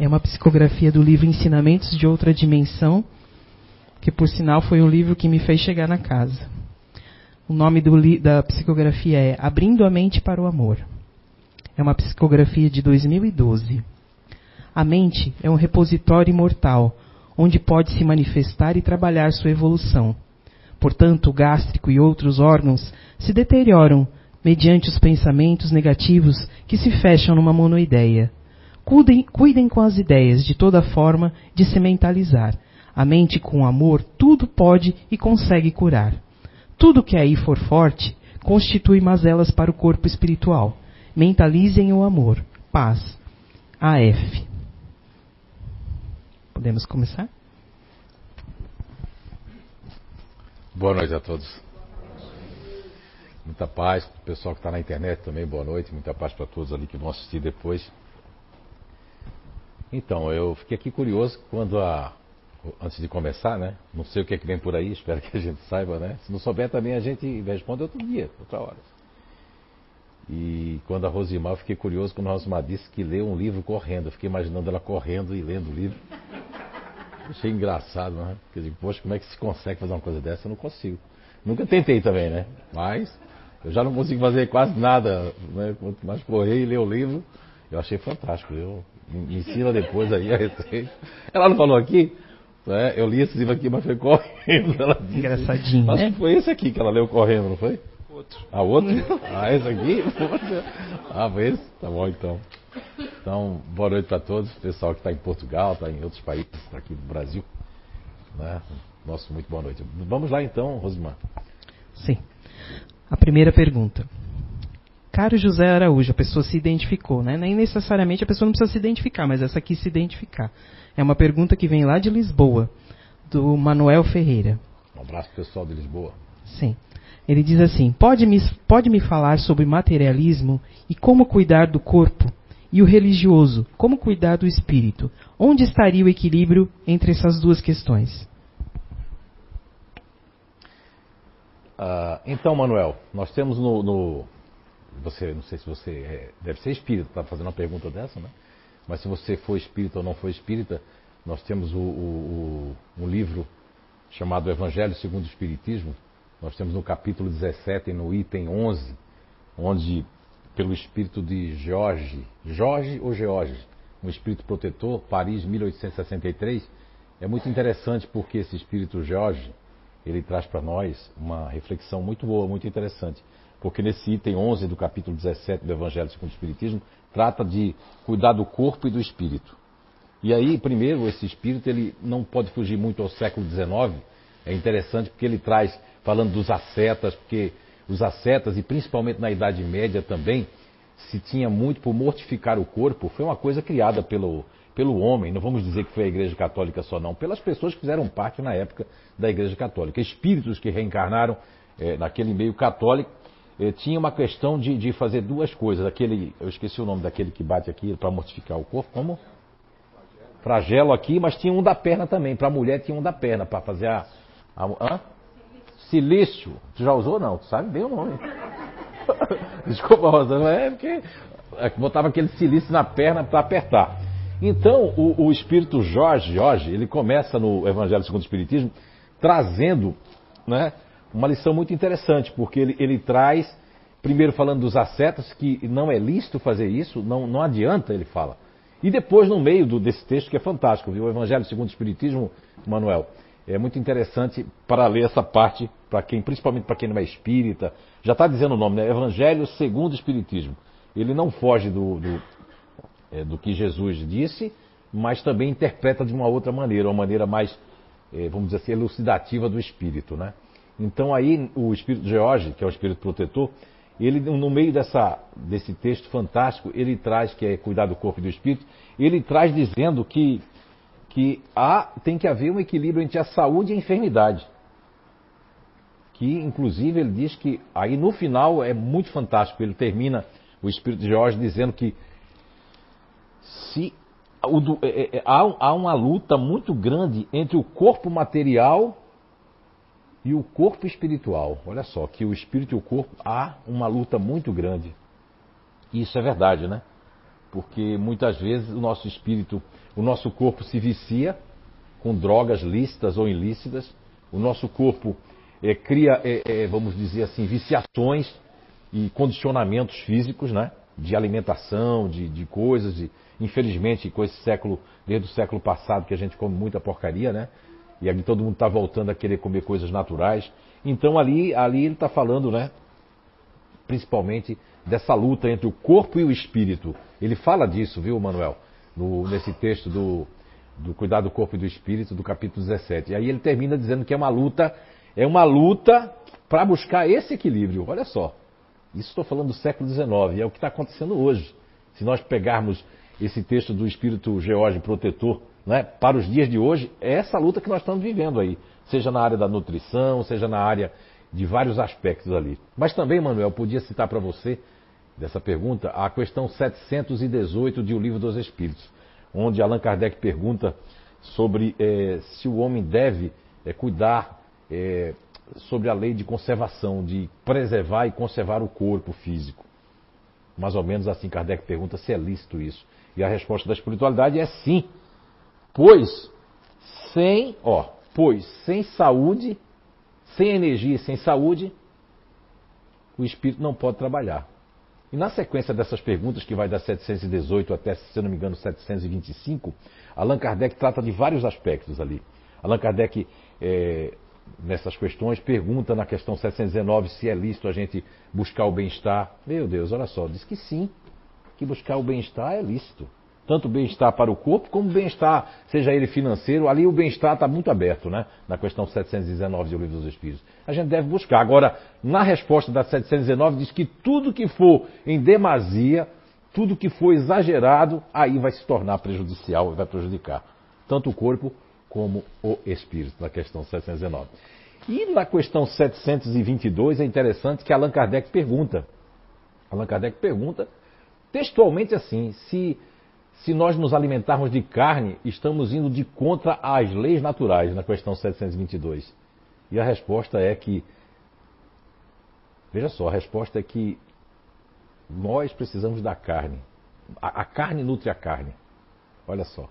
É uma psicografia do livro Ensinamentos de Outra Dimensão, que por sinal foi um livro que me fez chegar na casa. O nome da psicografia é Abrindo a Mente para o Amor. É uma psicografia de 2012. A mente é um repositório imortal, onde pode se manifestar e trabalhar sua evolução. Portanto, o gástrico e outros órgãos se deterioram mediante os pensamentos negativos que se fecham numa monoideia. Cuidem, cuidem com as ideias de toda forma de se mentalizar. A mente com amor tudo pode e consegue curar. Tudo que aí for forte constitui mazelas para o corpo espiritual. Mentalizem o amor. Paz. AF. Podemos começar? Boa noite a todos. Muita paz, o pessoal que está na internet também, boa noite, muita paz para todos ali que vão assistir depois. Então, eu fiquei aqui curioso quando a. Antes de começar, né? Não sei o que é que vem por aí, espero que a gente saiba, né? Se não souber também a gente responde outro dia, outra hora. E quando a Rosimar, eu fiquei curioso quando a Rosimar disse que leu um livro correndo. Eu fiquei imaginando ela correndo e lendo o livro. Achei engraçado, né? Porque eu digo, poxa, como é que se consegue fazer uma coisa dessa? Eu não consigo. Nunca tentei também, né? Mas eu já não consigo fazer quase nada, né? Quanto mais correr e ler o livro. Eu achei fantástico. Eu, me ensina depois aí a receita. Ela não falou aqui? É, eu li esse livro aqui, mas foi correndo. Ela disse, Engraçadinho. Mas né? foi esse aqui que ela leu correndo, não foi? Outro. Ah, outro? Ah, esse aqui? Ah, foi esse? Tá bom então. Então, boa noite para todos, pessoal que está em Portugal, está em outros países, está aqui no Brasil. Né? Nosso muito boa noite. Vamos lá então, Rosimar. Sim. A primeira pergunta. Caro José Araújo, a pessoa se identificou, né? Nem necessariamente a pessoa não precisa se identificar, mas essa aqui se identificar. É uma pergunta que vem lá de Lisboa, do Manuel Ferreira. Um abraço pessoal de Lisboa. Sim. Ele diz assim: pode me, pode me falar sobre materialismo e como cuidar do corpo? E o religioso, como cuidar do espírito? Onde estaria o equilíbrio entre essas duas questões? Ah, então, Manuel, nós temos no, no, Você, não sei se você é, deve ser espírita, está fazendo uma pergunta dessa, né? Mas se você for espírita ou não for espírita, nós temos o, o, o, um livro chamado Evangelho segundo o Espiritismo. Nós temos no capítulo 17, no item 11, onde, pelo espírito de Jorge, Jorge ou George, um espírito protetor, Paris, 1863, é muito interessante porque esse espírito Jorge, ele traz para nós uma reflexão muito boa, muito interessante. Porque nesse item 11 do capítulo 17 do Evangelho segundo o Espiritismo, trata de cuidar do corpo e do espírito. E aí, primeiro, esse espírito ele não pode fugir muito ao século XIX. É interessante porque ele traz, falando dos ascetas, porque os ascetas, e principalmente na Idade Média também, se tinha muito por mortificar o corpo, foi uma coisa criada pelo, pelo homem, não vamos dizer que foi a Igreja Católica só não, pelas pessoas que fizeram parte na época da Igreja Católica. Espíritos que reencarnaram é, naquele meio católico tinha uma questão de, de, fazer duas coisas. Aquele, eu esqueci o nome daquele que bate aqui para mortificar o corpo. Como? Flagelo aqui, mas tinha um da perna também. Para a mulher tinha um da perna para fazer a, a? Silício. Tu já usou não? Tu sabe bem o nome. Desculpa, Rosana, é porque é botava aquele silício na perna para apertar. Então, o, o, espírito Jorge, Jorge, ele começa no Evangelho segundo o Espiritismo trazendo, né, uma lição muito interessante, porque ele, ele traz, primeiro falando dos ascetas, que não é lícito fazer isso, não, não adianta, ele fala. E depois, no meio do, desse texto, que é fantástico, viu? o Evangelho segundo o Espiritismo, Manuel, é muito interessante para ler essa parte, para quem, principalmente para quem não é espírita, já está dizendo o nome, né? Evangelho segundo o Espiritismo. Ele não foge do, do, é, do que Jesus disse, mas também interpreta de uma outra maneira, uma maneira mais, é, vamos dizer assim, elucidativa do espírito, né? Então aí o espírito de George, que é o espírito protetor, ele no meio dessa, desse texto fantástico, ele traz, que é cuidar do corpo e do espírito, ele traz dizendo que, que há, tem que haver um equilíbrio entre a saúde e a enfermidade. Que inclusive ele diz que aí no final é muito fantástico, ele termina o espírito de George dizendo que se o, é, é, há, há uma luta muito grande entre o corpo material e o corpo espiritual. Olha só, que o espírito e o corpo há uma luta muito grande. E isso é verdade, né? porque muitas vezes o nosso espírito, o nosso corpo se vicia com drogas lícitas ou ilícitas, o nosso corpo é, cria, é, é, vamos dizer assim, viciações e condicionamentos físicos, né? De alimentação, de, de coisas, de, infelizmente, com esse século, desde o século passado, que a gente come muita porcaria, né? E ali todo mundo está voltando a querer comer coisas naturais. Então ali, ali ele está falando, né? Principalmente dessa luta entre o corpo e o espírito. Ele fala disso, viu, Manuel? No, nesse texto do, do Cuidado do Corpo e do Espírito, do capítulo 17. E aí ele termina dizendo que é uma luta, é uma luta para buscar esse equilíbrio. Olha só. Isso estou falando do século XIX, é o que está acontecendo hoje. Se nós pegarmos esse texto do Espírito George Protetor né, para os dias de hoje, é essa luta que nós estamos vivendo aí. Seja na área da nutrição, seja na área de vários aspectos ali. Mas também, Manuel, podia citar para você, dessa pergunta, a questão 718 de O Livro dos Espíritos, onde Allan Kardec pergunta sobre é, se o homem deve é, cuidar é, sobre a lei de conservação, de preservar e conservar o corpo físico. Mais ou menos assim, Kardec pergunta se é lícito isso. E a resposta da espiritualidade é sim. Pois sem, ó, pois sem saúde, sem energia e sem saúde, o espírito não pode trabalhar. E na sequência dessas perguntas, que vai da 718 até, se eu não me engano, 725, Allan Kardec trata de vários aspectos ali. Allan Kardec é, nessas questões, pergunta na questão 719 se é lícito a gente buscar o bem-estar. Meu Deus, olha só, diz que sim, que buscar o bem-estar é lícito. Tanto bem-estar para o corpo, como bem-estar, seja ele financeiro, ali o bem-estar está muito aberto, né? Na questão 719 do Livro dos Espíritos. A gente deve buscar. Agora, na resposta da 719, diz que tudo que for em demasia, tudo que for exagerado, aí vai se tornar prejudicial e vai prejudicar tanto o corpo como o espírito, na questão 719. E na questão 722 é interessante que Allan Kardec pergunta. Allan Kardec pergunta textualmente assim: se, se nós nos alimentarmos de carne, estamos indo de contra as leis naturais, na questão 722. E a resposta é que. Veja só, a resposta é que nós precisamos da carne. A, a carne nutre a carne. Olha só.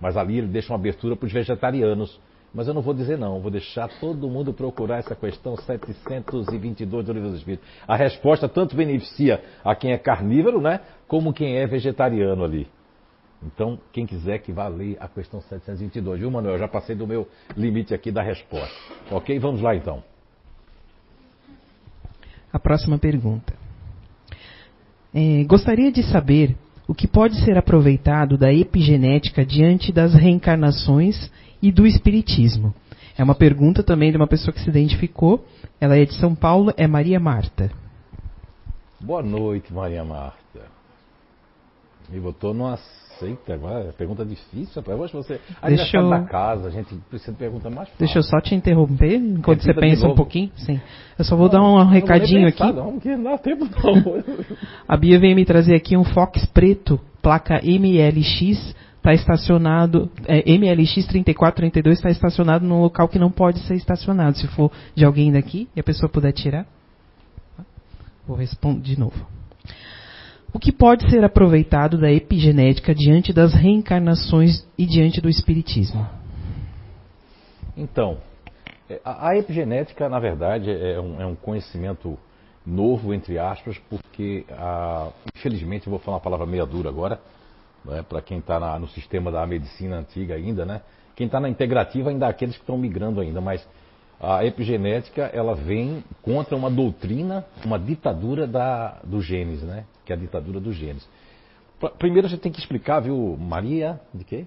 Mas ali ele deixa uma abertura para os vegetarianos. Mas eu não vou dizer não, vou deixar todo mundo procurar essa questão 722 do Livro dos Espíritos. A resposta tanto beneficia a quem é carnívoro, né, como quem é vegetariano ali. Então, quem quiser que vá ler a questão 722, viu, Manuel? Eu já passei do meu limite aqui da resposta. Ok? Vamos lá então. A próxima pergunta. É, gostaria de saber o que pode ser aproveitado da epigenética diante das reencarnações e do espiritismo? É uma pergunta também de uma pessoa que se identificou. Ela é de São Paulo, é Maria Marta. Boa noite, Maria Marta. Me botou numa agora, pergunta difícil, rapaz. Hoje você. Deixa eu... da casa, a gente precisa de pergunta mais fácil. Deixa eu só te interromper enquanto você pensa um pouquinho. Sim. Eu só vou não, dar um recadinho aqui. Não, porque não dá tempo não. a Bia veio me trazer aqui um Fox preto, placa MLX, está estacionado, é, MLX 3432 está estacionado num local que não pode ser estacionado. Se for de alguém daqui e a pessoa puder tirar. Vou responder de novo. O que pode ser aproveitado da epigenética diante das reencarnações e diante do espiritismo? Então, é, a epigenética, na verdade, é um, é um conhecimento novo, entre aspas, porque, a, infelizmente, vou falar uma palavra meia dura agora, né, para quem está no sistema da medicina antiga ainda, né? Quem está na integrativa ainda há aqueles que estão migrando ainda, mas a epigenética ela vem contra uma doutrina, uma ditadura da, do genes, né? Que é a ditadura dos genes. Primeiro a gente tem que explicar, viu, Maria, de quê?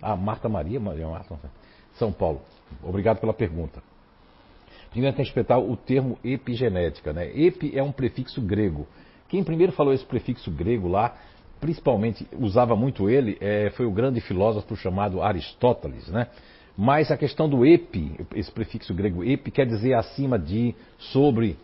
Ah, Marta Maria, Maria Marta, São Paulo. Obrigado pela pergunta. Primeiro tem que explicar o termo epigenética, né? Epi é um prefixo grego. Quem primeiro falou esse prefixo grego lá, principalmente usava muito ele, é, foi o grande filósofo chamado Aristóteles, né? Mas a questão do epi, esse prefixo grego epi, quer dizer acima de, sobre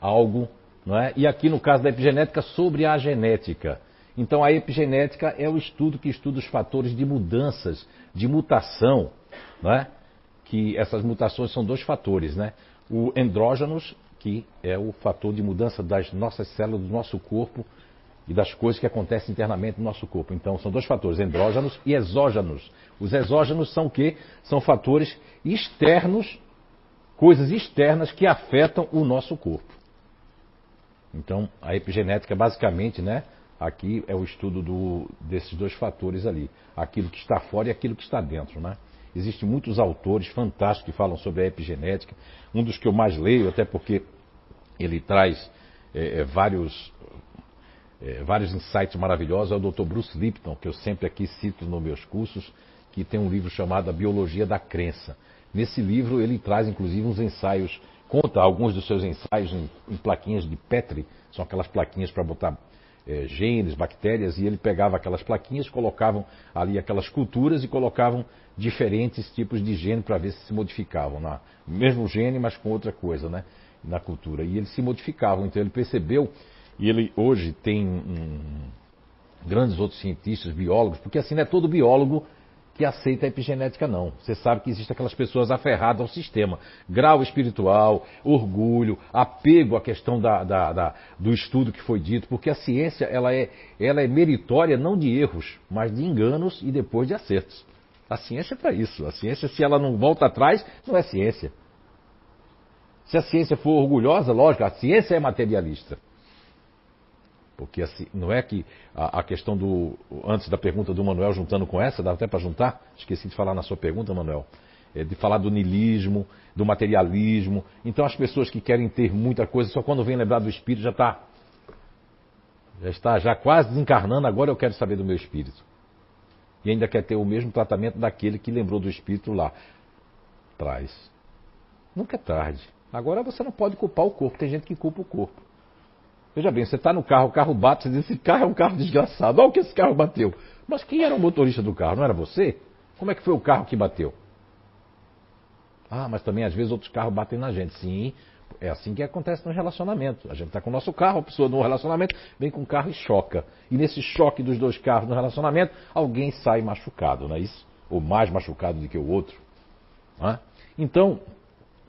algo, não é? E aqui no caso da epigenética, sobre a genética. Então a epigenética é o estudo que estuda os fatores de mudanças, de mutação, não é? Que essas mutações são dois fatores, né? O endógenos, que é o fator de mudança das nossas células, do nosso corpo, e das coisas que acontecem internamente no nosso corpo. Então, são dois fatores, endógenos e exógenos. Os exógenos são o quê? São fatores externos, coisas externas que afetam o nosso corpo. Então, a epigenética, basicamente, né, aqui é o estudo do, desses dois fatores ali. Aquilo que está fora e aquilo que está dentro, né? Existem muitos autores fantásticos que falam sobre a epigenética. Um dos que eu mais leio, até porque ele traz é, é, vários, é, vários insights maravilhosos, é o Dr. Bruce Lipton, que eu sempre aqui cito nos meus cursos, que tem um livro chamado A Biologia da Crença. Nesse livro ele traz inclusive uns ensaios, conta alguns dos seus ensaios em, em plaquinhas de Petri, são aquelas plaquinhas para botar é, genes, bactérias, e ele pegava aquelas plaquinhas, colocavam ali aquelas culturas e colocavam diferentes tipos de gene para ver se se modificavam. Na, mesmo gene, mas com outra coisa, né? Na cultura. E eles se modificavam. Então ele percebeu, e ele hoje tem um, grandes outros cientistas, biólogos, porque assim não é todo biólogo que aceita a epigenética, não. Você sabe que existem aquelas pessoas aferradas ao sistema. Grau espiritual, orgulho, apego à questão da, da, da, do estudo que foi dito, porque a ciência ela é, ela é meritória não de erros, mas de enganos e depois de acertos. A ciência é para isso. A ciência, se ela não volta atrás, não é ciência. Se a ciência for orgulhosa, lógico, a ciência é materialista. Porque assim, não é que a, a, questão do. Antes da pergunta do Manuel, juntando com essa, dá até para juntar? Esqueci de falar na sua pergunta, Manuel. É, de falar do nilismo, do materialismo. Então as pessoas que querem ter muita coisa, só quando vem lembrar do espírito já está. Já está já quase desencarnando, agora eu quero saber do meu espírito. E ainda quer ter o mesmo tratamento daquele que lembrou do espírito lá. Traz. Nunca é tarde. Agora você não pode culpar o corpo, tem gente que culpa o corpo. Veja bem, você está no carro, o carro bate, você diz, esse carro é um carro desgraçado. Olha o que esse carro bateu. Mas quem era o motorista do carro? Não era você? Como é que foi o carro que bateu? Ah, mas também às vezes outros carros batem na gente. Sim, é assim que acontece no relacionamento. A gente está com o nosso carro, a pessoa no relacionamento vem com o carro e choca. E nesse choque dos dois carros no relacionamento, alguém sai machucado, não é isso? Ou mais machucado do que o outro. É? Então,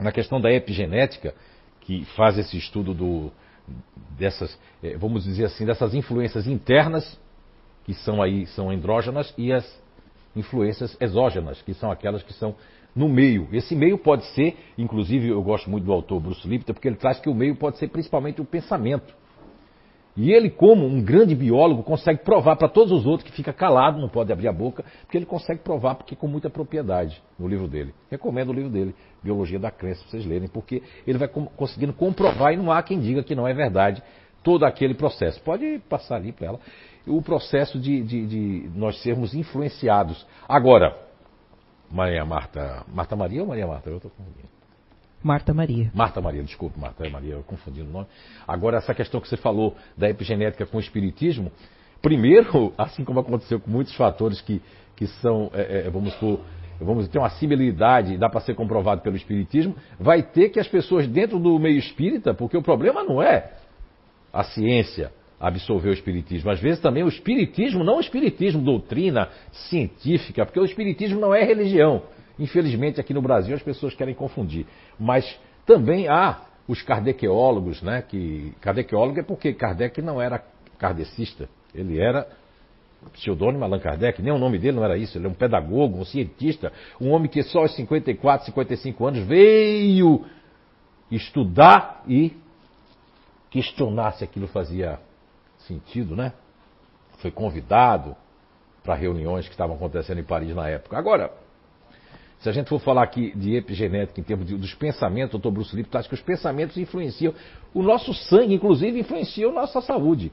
na questão da epigenética, que faz esse estudo do, dessas, eh, vamos dizer assim, dessas influências internas, que são aí, são andrógenas, e as influências exógenas, que são aquelas que são no meio. Esse meio pode ser, inclusive eu gosto muito do autor Bruce Lipton, porque ele traz que o meio pode ser principalmente o pensamento. E ele, como um grande biólogo, consegue provar para todos os outros que fica calado, não pode abrir a boca, porque ele consegue provar porque com muita propriedade no livro dele. Recomendo o livro dele, Biologia da Crença, para vocês lerem, porque ele vai conseguindo comprovar e não há quem diga que não é verdade todo aquele processo. Pode passar ali para ela. O processo de, de, de, nós sermos influenciados. Agora, Maria Marta. Marta Maria ou Maria Marta? Eu estou confundindo. Marta Maria. Marta Maria, desculpe, Marta Maria, eu confundi o nome. Agora, essa questão que você falou da epigenética com o espiritismo, primeiro, assim como aconteceu com muitos fatores que, que são, é, é, vamos supor, vamos ter uma similaridade, dá para ser comprovado pelo espiritismo, vai ter que as pessoas dentro do meio espírita, porque o problema não é a ciência absorver o espiritismo, às vezes também o espiritismo, não o espiritismo doutrina científica, porque o espiritismo não é religião. Infelizmente, aqui no Brasil as pessoas querem confundir. Mas também há os kardekeólogos, né? Que kardekeólogo é porque Kardec não era kardecista, ele era pseudônimo Allan Kardec, nem o nome dele não era isso, ele é um pedagogo, um cientista, um homem que só aos 54, 55 anos veio estudar e questionar se aquilo fazia sentido, né? Foi convidado para reuniões que estavam acontecendo em Paris na época. Agora, se a gente for falar aqui de epigenética em termos de, dos pensamentos, Dr. Bruce Lipton acha que os pensamentos influenciam o nosso sangue, inclusive influenciam a nossa saúde.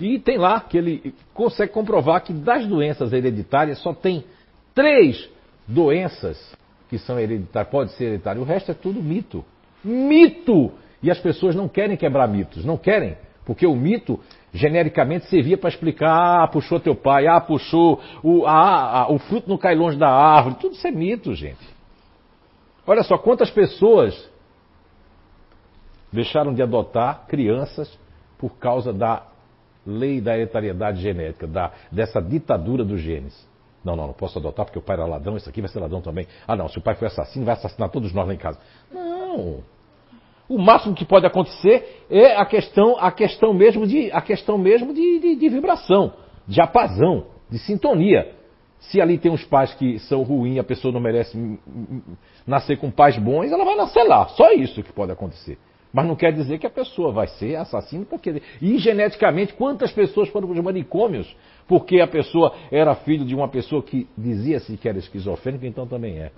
E tem lá que ele consegue comprovar que das doenças hereditárias só tem três doenças que são hereditárias, pode ser hereditário, o resto é tudo mito. Mito! E as pessoas não querem quebrar mitos, não querem, porque o mito genericamente servia para explicar, ah, puxou teu pai, ah, puxou, o, ah, ah, o fruto não cai longe da árvore. Tudo isso é mito, gente. Olha só quantas pessoas deixaram de adotar crianças por causa da lei da hereditariedade genética, da, dessa ditadura dos genes. Não, não, não posso adotar porque o pai era ladrão, isso aqui vai ser ladrão também. Ah, não, se o pai foi assassino, vai assassinar todos nós lá em casa. Não. O máximo que pode acontecer é a questão, a questão mesmo de, a questão mesmo de, de, de vibração, de apazão, de sintonia. Se ali tem uns pais que são ruins, a pessoa não merece nascer com pais bons, ela vai nascer lá. Só isso que pode acontecer. Mas não quer dizer que a pessoa vai ser assassino, porque. E geneticamente, quantas pessoas foram para os manicômios porque a pessoa era filho de uma pessoa que dizia-se que era esquizofrênica, então também é.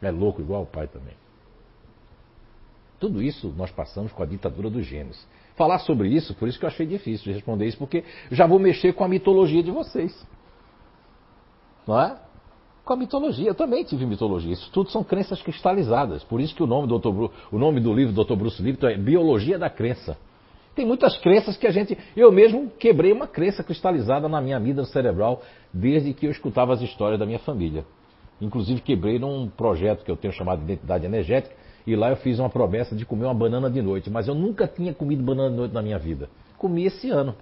É louco igual o pai também. Tudo isso nós passamos com a ditadura dos genes. Falar sobre isso, por isso que eu achei difícil de responder isso, porque já vou mexer com a mitologia de vocês. Não é? Com a mitologia. Eu também tive mitologia. Isso tudo são crenças cristalizadas. Por isso que o nome do, Dr. o nome do livro do Dr. Bruce Lipton é Biologia da Crença. Tem muitas crenças que a gente. Eu mesmo quebrei uma crença cristalizada na minha vida cerebral desde que eu escutava as histórias da minha família. Inclusive quebrei num projeto que eu tenho chamado de Identidade Energética, e lá eu fiz uma promessa de comer uma banana de noite. Mas eu nunca tinha comido banana de noite na minha vida. Comi esse ano.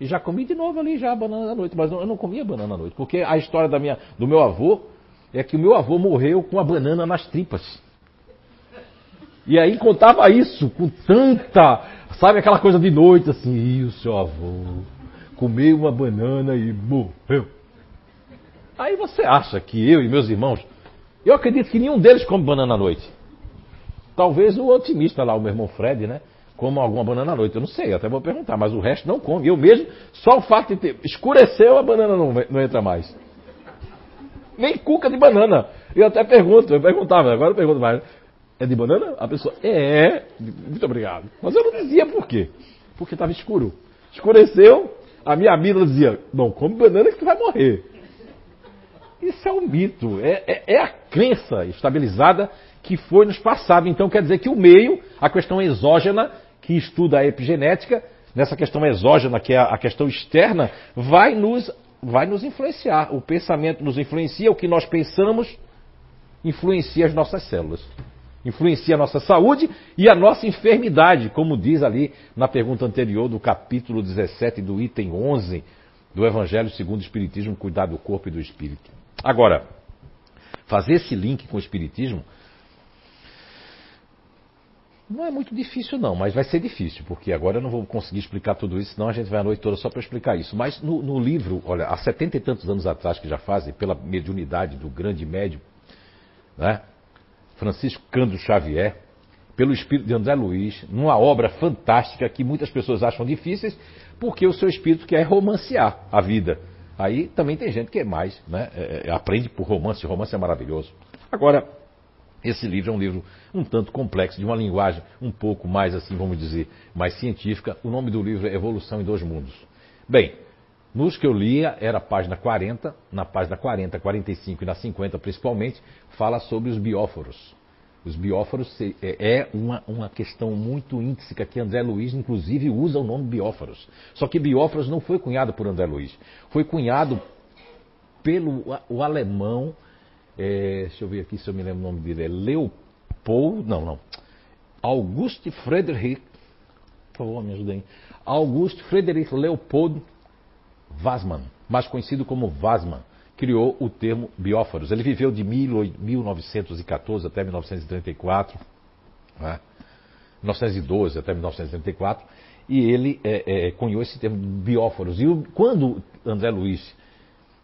E já comi de novo ali já a banana da noite, mas eu não comia banana à noite, porque a história da minha, do meu avô é que o meu avô morreu com a banana nas tripas. E aí contava isso com tanta, sabe aquela coisa de noite assim, e o seu avô comeu uma banana e morreu. Aí você acha que eu e meus irmãos, eu acredito que nenhum deles come banana à noite. Talvez o otimista lá, o meu irmão Fred, né? como alguma banana à noite. Eu não sei, até vou perguntar, mas o resto não come. Eu mesmo, só o fato de ter escureceu, a banana não, não entra mais. Nem cuca de banana. Eu até pergunto, eu perguntava, agora eu pergunto mais. É de banana? A pessoa, é, muito obrigado. Mas eu não dizia por quê. Porque estava escuro. Escureceu, a minha amiga dizia, não, come banana que você vai morrer. Isso é um mito, é, é, é a crença estabilizada que foi nos passado. Então quer dizer que o meio, a questão exógena, que estuda a epigenética, nessa questão exógena, que é a questão externa, vai nos, vai nos influenciar. O pensamento nos influencia, o que nós pensamos influencia as nossas células. Influencia a nossa saúde e a nossa enfermidade, como diz ali na pergunta anterior do capítulo 17 do item 11 do Evangelho segundo o Espiritismo, cuidar do corpo e do espírito. Agora, fazer esse link com o Espiritismo não é muito difícil, não, mas vai ser difícil, porque agora eu não vou conseguir explicar tudo isso, senão a gente vai a noite toda só para explicar isso. Mas no, no, livro, olha, há setenta e tantos anos atrás que já fazem, pela mediunidade do grande médium, né, Francisco Cândido Xavier, pelo espírito de André Luiz, numa obra fantástica que muitas pessoas acham difíceis, porque o seu espírito quer romancear a vida. Aí também tem gente que é mais, né, é, é aprende por romance, romance é maravilhoso. Agora, esse livro é um livro um tanto complexo, de uma linguagem um pouco mais, assim, vamos dizer, mais científica. O nome do livro é Evolução em Dois Mundos. Bem, nos que eu lia, era a página 40, na página 40, 45 e na 50 principalmente, fala sobre os bióforos. Os bióforos é, é uma, uma questão muito íntrica que André Luiz, inclusive, usa o nome bióforos. Só que bióforos não foi cunhado por André Luiz, foi cunhado pelo o alemão é, deixa eu ver aqui se eu me lembro o nome dele. É Leopold. Não, não. Auguste Friedrich. Por favor, me ajudem. Auguste Friedrich Leopold Wassmann, mais conhecido como Wassmann, criou o termo bióforos. Ele viveu de 1914 até 1934, né? 1912 até 1934, e ele é, é, cunhou esse termo bióforos. E o, quando André Luiz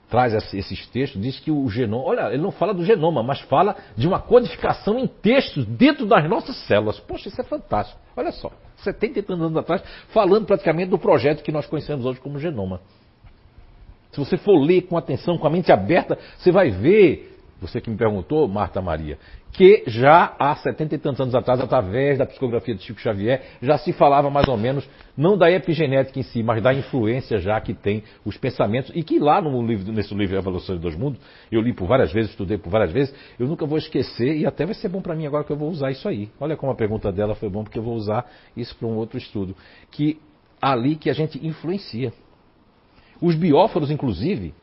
traz esses textos, diz que o genoma, olha, ele não fala do genoma, mas fala de uma codificação em textos dentro das nossas células. Poxa, isso é fantástico. Olha só, 70 e anos atrás, falando praticamente do projeto que nós conhecemos hoje como genoma. Se você for ler com atenção, com a mente aberta, você vai ver você que me perguntou, Marta Maria, que já há setenta e tantos anos atrás, através da psicografia de Chico Xavier, já se falava mais ou menos, não da epigenética em si, mas da influência já que tem os pensamentos, e que lá no livro, nesse livro Evolução de Dois Mundos, eu li por várias vezes, estudei por várias vezes, eu nunca vou esquecer, e até vai ser bom para mim agora que eu vou usar isso aí. Olha como a pergunta dela foi bom, porque eu vou usar isso para um outro estudo. Que ali que a gente influencia. Os bióforos, inclusive,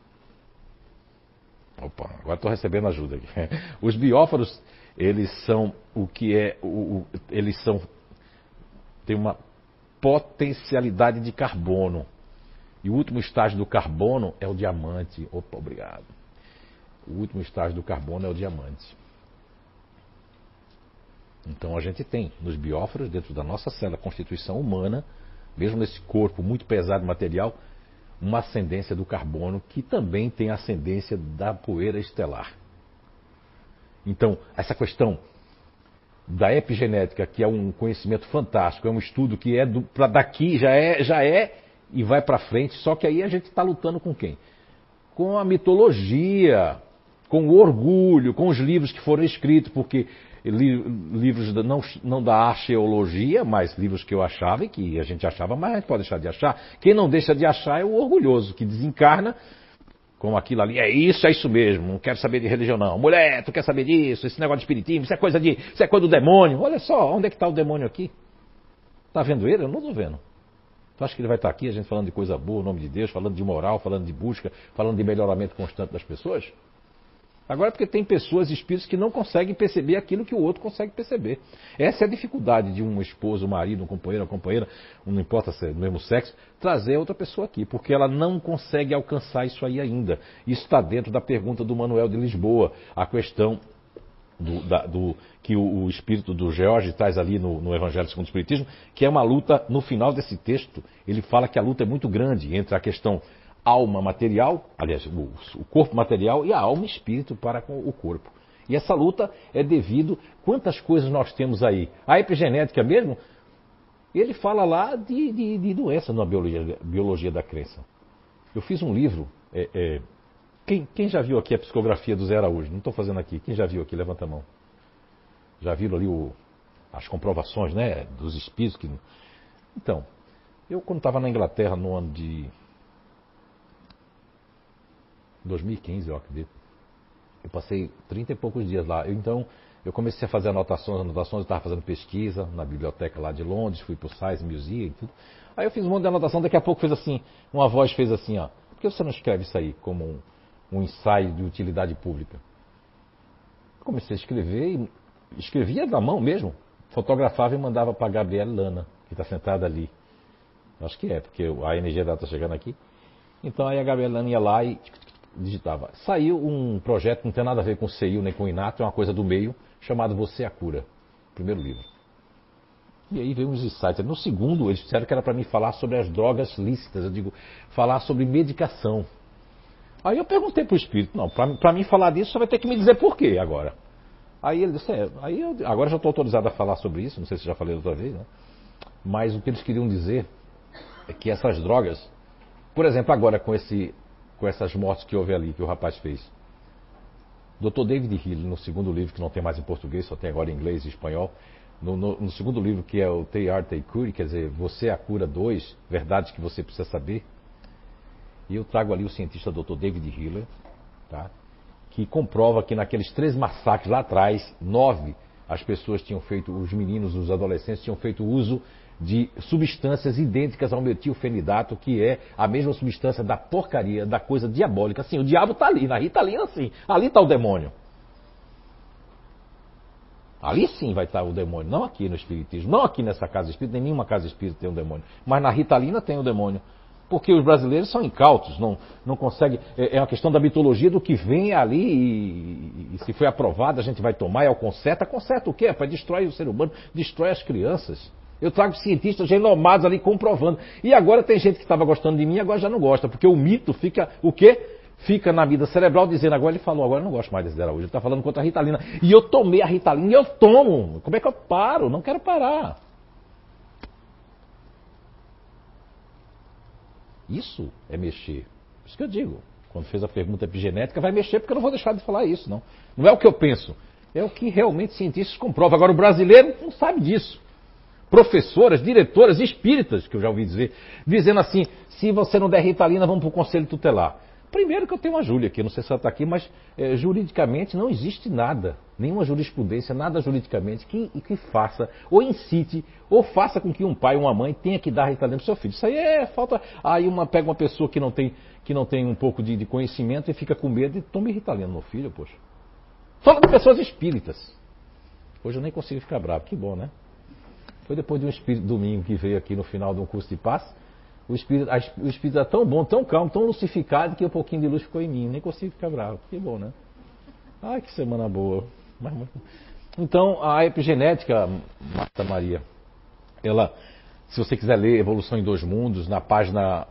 Opa, agora estou recebendo ajuda aqui. Os bióforos, eles são o que é. O, o, eles são. tem uma potencialidade de carbono. E o último estágio do carbono é o diamante. Opa, obrigado. O último estágio do carbono é o diamante. Então a gente tem nos bióforos, dentro da nossa célula constituição humana, mesmo nesse corpo muito pesado material, uma ascendência do carbono que também tem ascendência da poeira estelar. Então, essa questão da epigenética, que é um conhecimento fantástico, é um estudo que é para daqui, já é, já é e vai para frente, só que aí a gente está lutando com quem? Com a mitologia, com o orgulho, com os livros que foram escritos, porque li, livros da, não, não da arqueologia, mas livros que eu achava e que a gente achava, mas a gente pode deixar de achar. Quem não deixa de achar é o orgulhoso, que desencarna com aquilo ali, é isso, é isso mesmo, não quero saber de religião não. Mulher, tu quer saber disso, esse negócio de espiritismo, isso é coisa de, isso é coisa do demônio. Olha só, onde é que está o demônio aqui? Está vendo ele? Eu não estou vendo. Tu acha que ele vai estar tá aqui, a gente falando de coisa boa, em nome de Deus, falando de moral, falando de busca, falando de melhoramento constante das pessoas? Agora, porque tem pessoas, espíritos, que não conseguem perceber aquilo que o outro consegue perceber. Essa é a dificuldade de um esposo, um marido, um companheiro, uma companheira, não importa se é do mesmo sexo, trazer outra pessoa aqui, porque ela não consegue alcançar isso aí ainda. Isso está dentro da pergunta do Manuel de Lisboa, a questão do, da, do, que o, o, espírito do George traz ali no, no, Evangelho segundo o Espiritismo, que é uma luta, no final desse texto, ele fala que a luta é muito grande entre a questão alma material, aliás, o, o corpo material e a alma espírito para com o corpo. E essa luta é devido quantas coisas nós temos aí. A epigenética mesmo, ele fala lá de, de, de doença na biologia, biologia, da crença. Eu fiz um livro. É, é, quem, quem, já viu aqui a psicografia do Zé Araújo? Não estou fazendo aqui. Quem já viu aqui? Levanta a mão. Já viram ali o, as comprovações né, dos espíritos? Que... Então, eu quando estava na Inglaterra no ano de 2015, eu acredito. Eu passei 30 e poucos dias lá. Eu, então, eu comecei a fazer anotações, anotações, eu estava fazendo pesquisa na biblioteca lá de Londres, fui para o Science Museum e tudo. Aí eu fiz um monte de anotação, daqui a pouco fez assim, uma voz fez assim, ó. Por que você não escreve isso aí como um, um ensaio de utilidade pública? Comecei a escrever e escrevia na mão mesmo. Fotografava e mandava para a Gabriela Lana, que está sentada ali. Acho que é, porque a energia dela está chegando aqui. Então aí a Gabriela Lana ia lá e digitava. Saiu um projeto não tem nada a ver com o CEIU nem com o INATO, é uma coisa do meio, chamado Você é a Cura. Primeiro livro. E aí veio uns insights. No segundo, eles disseram que era para mim falar sobre as drogas lícitas. Eu digo, falar sobre medicação. Aí eu perguntei para o espírito, não, para mim falar disso, você vai ter que me dizer por quê agora. Aí ele disse, é, aí eu, agora já estou autorizado a falar sobre isso, não sei se já falei outra vez, né? Mas o que eles queriam dizer é que essas drogas, por exemplo, agora com esse com essas mortes que houve ali, que o rapaz fez. Dr. David Hill, no segundo livro, que não tem mais em português, só tem agora em inglês e espanhol, no, no, no segundo livro, que é o Te Arte Cure, quer dizer, Você é a Cura 2, Verdades que Você Precisa Saber, e eu trago ali o cientista Dr. David Hiller, tá? que comprova que naqueles três massacres lá atrás, nove, as pessoas tinham feito, os meninos, os adolescentes tinham feito uso de substâncias idênticas ao metilfenidato, que é a mesma substância da porcaria, da coisa diabólica. Assim, o diabo está ali, na Ritalina assim, ali está o demônio. Ali sim vai estar o demônio, não aqui no Espiritismo, não aqui nessa casa espírita, nem nenhuma casa espírita tem um demônio. Mas na Ritalina tem o um demônio. Porque os brasileiros são incautos, não, não conseguem. É, é uma questão da mitologia do que vem ali e, e se foi aprovado a gente vai tomar, é o conserta. Conserta o quê? Para destrói o ser humano, destrói as crianças. Eu trago cientistas renomados ali comprovando. E agora tem gente que estava gostando de mim e agora já não gosta, porque o mito fica o quê? Fica na vida cerebral dizendo, agora ele falou, agora eu não gosto mais desse Araújo, ele está falando contra a Ritalina. E eu tomei a Ritalina e eu tomo. Como é que eu paro? Não quero parar. Isso é mexer. Isso que eu digo. Quando fez a pergunta epigenética, vai mexer porque eu não vou deixar de falar isso, não. Não é o que eu penso. É o que realmente cientistas comprovam. Agora o brasileiro não sabe disso professoras, diretoras espíritas, que eu já ouvi dizer, dizendo assim: se você não der Ritalina, vamos para o conselho tutelar. Primeiro que eu tenho uma Júlia aqui, não sei se ela está aqui, mas é, juridicamente não existe nada, nenhuma jurisprudência, nada juridicamente que, que faça, ou incite, ou faça com que um pai ou uma mãe tenha que dar Ritalina para o seu filho. Isso aí é falta. Aí uma pega uma pessoa que não tem, que não tem um pouco de, de conhecimento e fica com medo e tome Ritalina no filho, poxa. Fala de pessoas espíritas. Hoje eu nem consigo ficar bravo, que bom, né? Foi depois de um espírito domingo que veio aqui no final de um curso de paz. O espírito, a, o espírito era tão bom, tão calmo, tão lucificado que um pouquinho de luz ficou em mim. Nem consigo ficar bravo. Que bom, né? Ai, que semana boa. Então, a epigenética, Marta Maria, ela, se você quiser ler Evolução em Dois Mundos, na página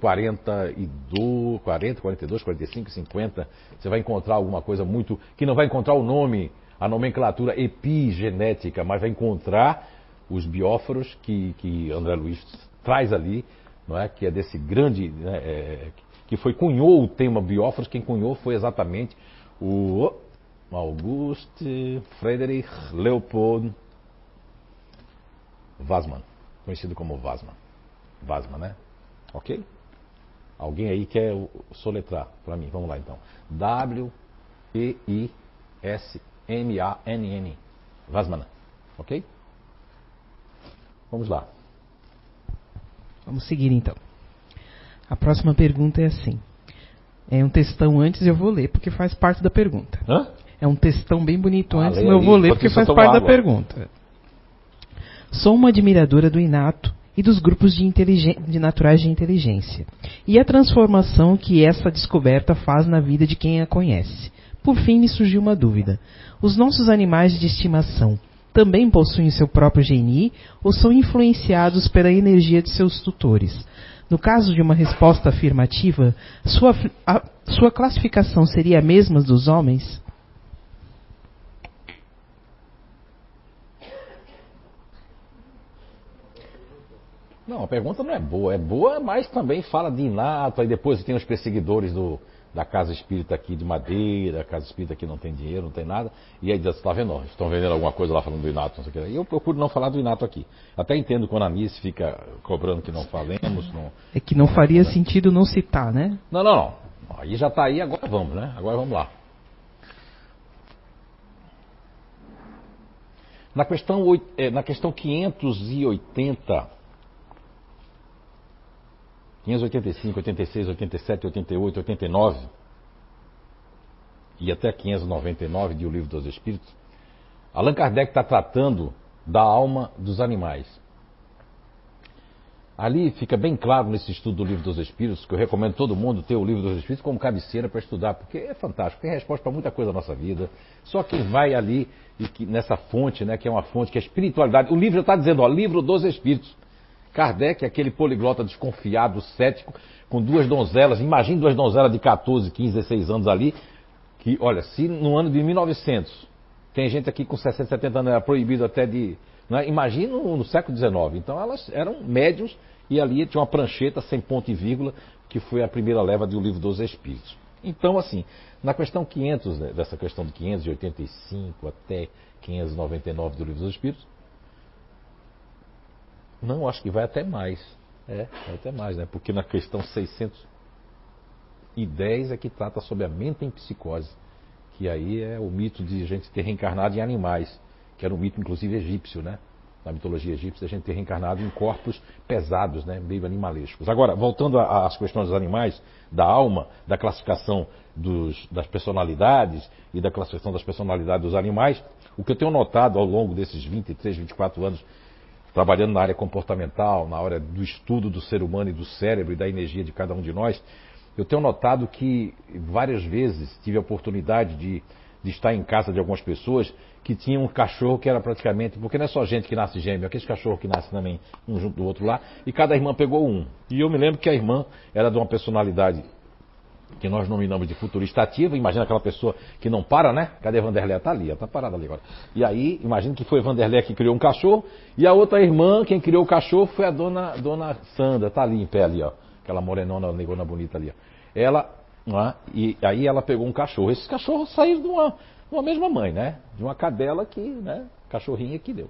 42, 40, 42, 45, 50, você vai encontrar alguma coisa muito. que não vai encontrar o nome, a nomenclatura epigenética, mas vai encontrar os bióforos que, que André Luiz traz ali, não é? que é desse grande. Né, é, que foi cunhou o tema bióforos, quem cunhou foi exatamente o Auguste Friedrich Leopold Wasman, conhecido como Wasman. Wasman, né? Ok? Alguém aí quer soletrar para mim? Vamos lá então. W-E-I-S-M-A-N-N. Wasman. Ok? Vamos lá. Vamos seguir então. A próxima pergunta é assim. É um textão antes, eu vou ler porque faz parte da pergunta. Hã? É um textão bem bonito Ah, antes, mas eu vou ler porque faz parte da água. pergunta. Sou uma admiradora do inato e dos grupos de, de naturais de inteligência e a transformação que essa descoberta faz na vida de quem a conhece. Por fim, me surgiu uma dúvida. Os nossos animais de estimação também possuem seu próprio GNI ou são influenciados pela energia de seus tutores? No caso de uma resposta afirmativa, sua, a- sua classificação seria a mesma dos homens? Não, a pergunta não é boa. É boa, mas também fala de inato. Aí depois tem os perseguidores do, da casa espírita aqui de madeira, a casa espírita aqui não tem dinheiro, não tem nada. E aí diz, está vendo? ó, Estão vendendo alguma coisa lá falando do inato, não sei o que. E eu procuro não falar do inato aqui. Até entendo quando a Anice fica cobrando que não falemos. Não, É que não faria sentido não citar, né? não, não. não. Aí já está aí, agora vamos, né? Agora vamos lá. Na questão, eh, na questão 580, 585, 86, 87, 88, 89 e até 599 de O Livro dos Espíritos, Allan Kardec está tratando da alma dos animais. Ali fica bem claro nesse estudo do Livro dos Espíritos, que eu recomendo todo mundo ter o Livro dos Espíritos como cabeceira para estudar, porque é fantástico, tem resposta para muita coisa da nossa vida. Só quem vai ali e que, nessa fonte, né, que é uma fonte que é a espiritualidade. O livro já está dizendo, ó, Livro dos Espíritos. Kardec, aquele poliglota desconfiado, cético, com duas donzelas, imagine duas donzelas de 14, 15, 16 anos ali, que, olha, se no ano de 1900, tem gente aqui com 60, 70 anos, era proibido até de. Né? Imagina no, no século XIX. Então elas eram médiums e ali tinha uma prancheta sem ponto e vírgula, que foi a primeira leva do livro dos Espíritos. Então, assim, na questão 500, né, dessa questão de 585 até 599 do livro dos Espíritos, não, acho que vai até mais. É, vai até mais, né? Porque na questão 610 é que trata sobre a mente em psicose, que aí é o mito de a gente ter reencarnado em animais, que era um mito inclusive egípcio, né? Na mitologia egípcia, a gente ter reencarnado em corpos pesados, né? meio animalescos. Agora, voltando às questões dos animais, da alma, da classificação dos- das personalidades e da classificação das personalidades dos animais, o que eu tenho notado ao longo desses 23, 24 anos trabalhando na área comportamental, na área do estudo do ser humano e do cérebro e da energia de cada um de nós, eu tenho notado que várias vezes tive a oportunidade de, de estar em casa de algumas pessoas que tinham um cachorro que era praticamente, porque não é só gente que nasce gêmeo, aqueles cachorros que nascem também um junto do outro lá, e cada irmã pegou um. E eu me lembro que a irmã era de uma personalidade que nós nominamos de futurista ativa, imagina aquela pessoa que não para, né? Cadê Vanderlei? Está ali, está parada ali agora. E aí, imagina que foi Vanderlei que criou um cachorro, e a outra irmã, quem criou o cachorro foi a dona, dona Sandra, está ali em pé ali, ó. Aquela morenona, negona bonita ali, ó. Ela, né? e aí ela pegou um cachorro. Esses cachorros saíram de uma, de uma mesma mãe, né? De uma cadela que, né? Cachorrinha que deu.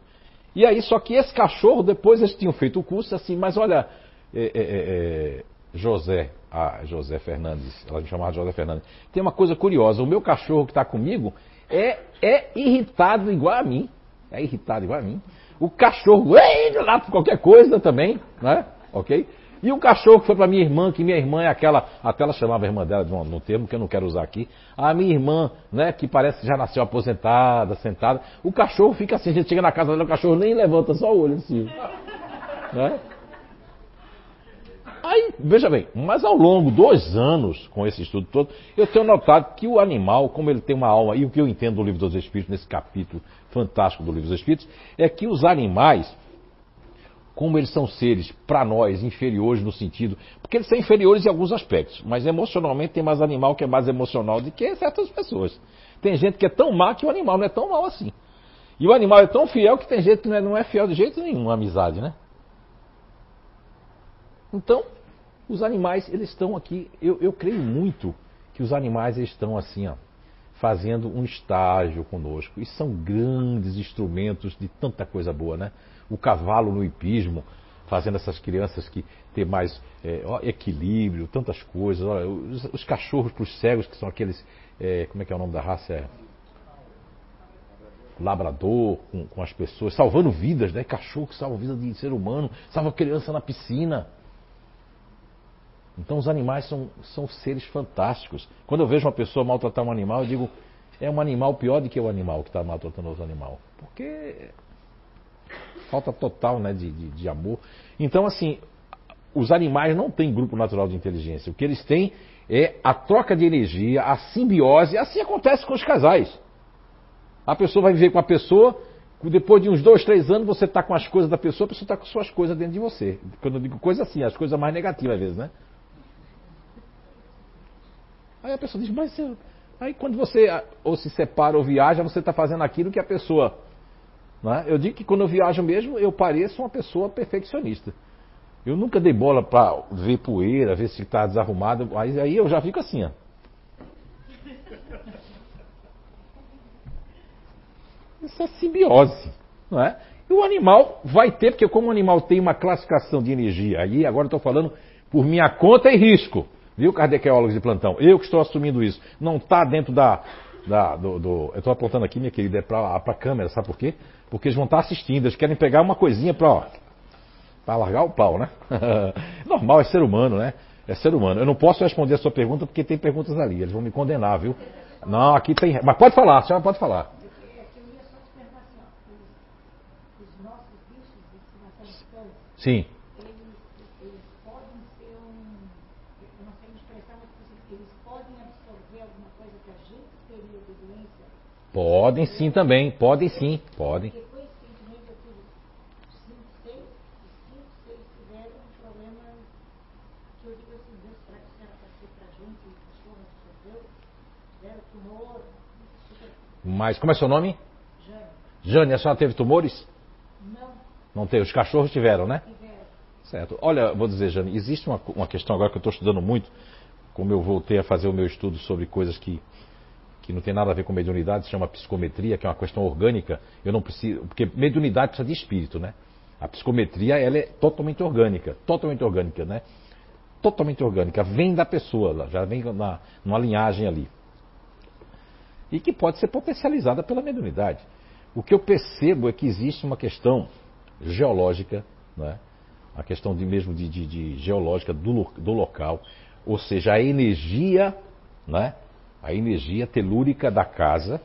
E aí, só que esse cachorro, depois eles tinham feito o curso assim, mas olha, é, é, é, José, a José Fernandes, ela me chamava José Fernandes. Tem uma coisa curiosa, o meu cachorro que está comigo é, é irritado igual a mim. É irritado igual a mim. O cachorro, ei, lá por qualquer coisa também, né? Ok? E o cachorro que foi para minha irmã, que minha irmã é aquela, até ela chamava a irmã dela de de um termo que eu não quero usar aqui, a minha irmã, né, que parece que já nasceu aposentada, sentada, o cachorro fica assim, a gente chega na casa dela, o cachorro nem levanta só o olho assim. Né? Aí, veja bem, mas ao longo dos anos, com esse estudo todo, eu tenho notado que o animal, como ele tem uma alma, e o que eu entendo do livro dos Espíritos, nesse capítulo fantástico do livro dos Espíritos, é que os animais, como eles são seres, para nós, inferiores no sentido. Porque eles são inferiores em alguns aspectos, mas emocionalmente tem mais animal que é mais emocional do que certas pessoas. Tem gente que é tão má que o animal não é tão mal assim. E o animal é tão fiel que tem gente que não é, não é fiel de jeito nenhum, amizade, né? Então, os animais, eles estão aqui, eu, eu creio muito que os animais estão assim, ó, fazendo um estágio conosco. E são grandes instrumentos de tanta coisa boa, né? O cavalo no hipismo, fazendo essas crianças que ter mais é, ó, equilíbrio, tantas coisas. Olha, os, os cachorros para os cegos, que são aqueles. É, como é que é o nome da raça? É, labrador com, com, as pessoas, salvando vidas, né? Cachorro que salva a vida de ser humano, salva criança na piscina. Então os animais são, são seres fantásticos. Quando eu vejo uma pessoa maltratar um animal, eu digo, é um animal pior do que o animal que está maltratando outro animal. Porque falta total né, de, de, de amor. Então, assim, os animais não têm grupo natural de inteligência. O que eles têm é a troca de energia, a simbiose. Assim acontece com os casais. A pessoa vai viver com a pessoa, depois de uns dois, três anos, você está com as coisas da pessoa, a pessoa está com suas coisas dentro de você. Quando eu digo coisa assim, as coisas mais negativas às vezes, né? Aí a pessoa diz, mas aí quando você ah, ou se separa ou viaja, você está fazendo aquilo que a pessoa. Né? Eu digo que quando eu viajo mesmo, eu pareço uma pessoa perfeccionista. Eu nunca dei bola para ver poeira, ver se está desarrumado. Aí, aí eu já fico assim, ó. Isso é simbiose, não é? E o animal vai ter, porque como o animal tem uma classificação de energia, aí agora estou falando por minha conta e risco. Viu, cardequeólogos de plantão? Eu que estou assumindo isso. Não está dentro da. da do, do, eu estou apontando aqui, minha querida, é para a câmera, sabe por quê? Porque eles vão estar assistindo, eles querem pegar uma coisinha para para largar o pau, né? Normal, é ser humano, né? É ser humano. Eu não posso responder a sua pergunta porque tem perguntas ali, eles vão me condenar, viu? Não, aqui tem. Mas pode falar, a senhora pode falar. Sim. Podem sim também, podem sim, podem. Mas como é seu nome? Jane. Jane, a senhora teve tumores? Não. Não teve, os cachorros tiveram, né? Tiveram. Certo. Olha, vou dizer, Jane, existe uma, uma questão agora que eu estou estudando muito, como eu voltei a fazer o meu estudo sobre coisas que que não tem nada a ver com mediunidade, se chama psicometria, que é uma questão orgânica. Eu não preciso, porque mediunidade precisa de espírito, né? A psicometria ela é totalmente orgânica, totalmente orgânica, né? Totalmente orgânica, vem da pessoa, já vem na, numa linhagem ali. E que pode ser potencializada pela mediunidade. O que eu percebo é que existe uma questão geológica, né? a questão de mesmo de, de, de geológica do, do local, ou seja, a energia né? A energia telúrica da casa,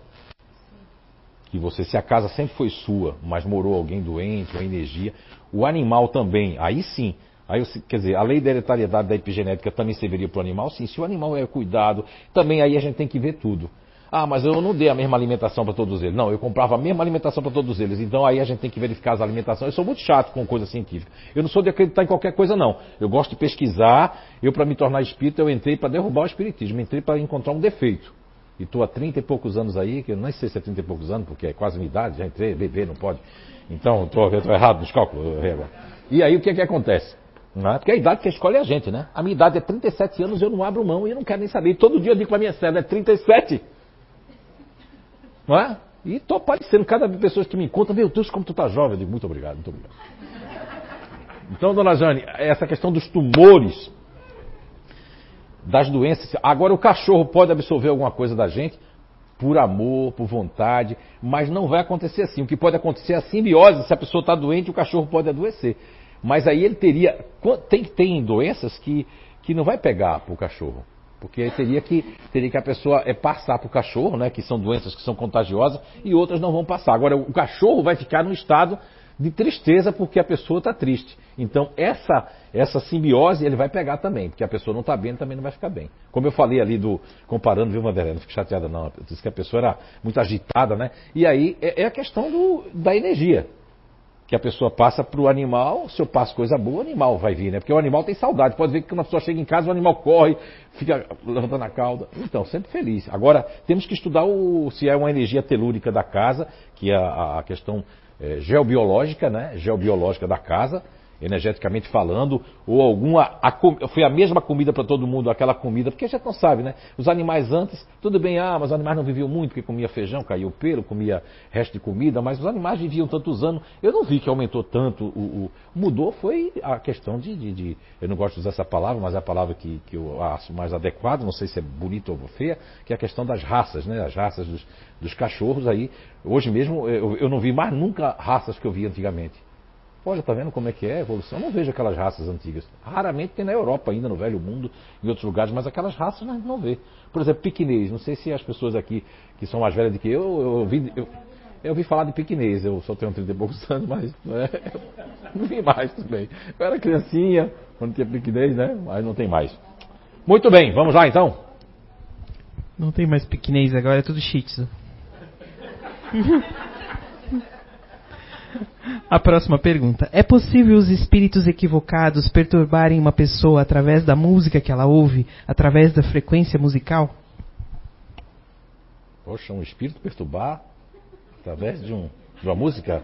que você, se a casa sempre foi sua, mas morou alguém doente, uma energia, o animal também, aí sim, aí quer dizer, a lei da hereditariedade da epigenética também serviria para o animal, sim, se o animal é cuidado, também aí a gente tem que ver tudo. Ah, mas eu não dei a mesma alimentação para todos eles. Não, eu comprava a mesma alimentação para todos eles. Então aí a gente tem que verificar as alimentações. Eu sou muito chato com coisa científica. Eu não sou de acreditar em qualquer coisa, não. Eu gosto de pesquisar. Eu, para me tornar espírita, eu entrei para derrubar o espiritismo. Entrei para encontrar um defeito. E estou há 30 e poucos anos aí, que eu nem sei se é 30 e poucos anos, porque é quase minha idade, já entrei, bebê, não pode. Então, estou errado nos cálculos. E aí o que, é que acontece? É? Porque a idade que escolhe é a gente, né? A minha idade é 37 anos, eu não abro mão e eu não quero nem saber. E todo dia eu digo para minha cela, é 37. Não é? E estou aparecendo cada vez pessoas que me encontram, meu Deus, como tu tá jovem. Eu digo, muito obrigado, muito obrigado. Então, dona Jane, essa questão dos tumores, das doenças. Agora, o cachorro pode absorver alguma coisa da gente por amor, por vontade, mas não vai acontecer assim. O que pode acontecer é a simbiose. Se a pessoa está doente, o cachorro pode adoecer. Mas aí ele teria. Tem, tem doenças que, que não vai pegar para o cachorro. Porque teria que, teria que a pessoa é, passar para o cachorro, né, que são doenças que são contagiosas, e outras não vão passar. Agora, o cachorro vai ficar num estado de tristeza porque a pessoa está triste. Então essa essa simbiose ele vai pegar também, porque a pessoa não está bem, também não vai ficar bem. Como eu falei ali do comparando, viu, Vanderlei? Não fique chateada não. Eu disse que a pessoa era muito agitada, né? E aí é, é a questão do, da energia que a pessoa passa para o animal, se eu passo coisa boa, o animal vai vir, né? Porque o animal tem saudade. Pode ver que quando a pessoa chega em casa, o animal corre, fica levantando a cauda. Então, sempre feliz. Agora, temos que estudar o, se é uma energia telúrica da casa, que é a, a questão é, geobiológica, né? Geobiológica da casa energeticamente falando, ou alguma. A, foi a mesma comida para todo mundo, aquela comida, porque a gente não sabe, né? Os animais antes, tudo bem, ah, mas os animais não viviam muito, porque comia feijão, caiu o pelo, comia resto de comida, mas os animais viviam tantos anos. Eu não vi que aumentou tanto. O, o mudou foi a questão de, de, de, Eu não gosto de usar essa palavra, mas é a palavra que, que eu acho mais adequada, não sei se é bonita ou feia, que é a questão das raças, né? As raças dos, dos cachorros aí. Hoje mesmo eu, eu não vi mais nunca raças que eu vi antigamente. Olha, tá vendo como é que é a evolução? Eu não vejo aquelas raças antigas. Raramente tem na Europa ainda, no Velho Mundo, em outros lugares, mas aquelas raças a gente não vê. Por exemplo, piquinês. Não sei se as pessoas aqui que são mais velhas do que eu, eu ouvi, eu, eu ouvi falar de piquinês. Eu só tenho 30 e poucos anos, mas é, não vi mais também. Eu era criancinha, quando tinha piquinês, né? Mas não tem mais. Muito bem, vamos lá então? Não tem mais piquinês agora, é tudo shih tzu. A próxima pergunta. É possível os espíritos equivocados perturbarem uma pessoa através da música que ela ouve, através da frequência musical? Poxa, um espírito perturbar através de, um, de uma música?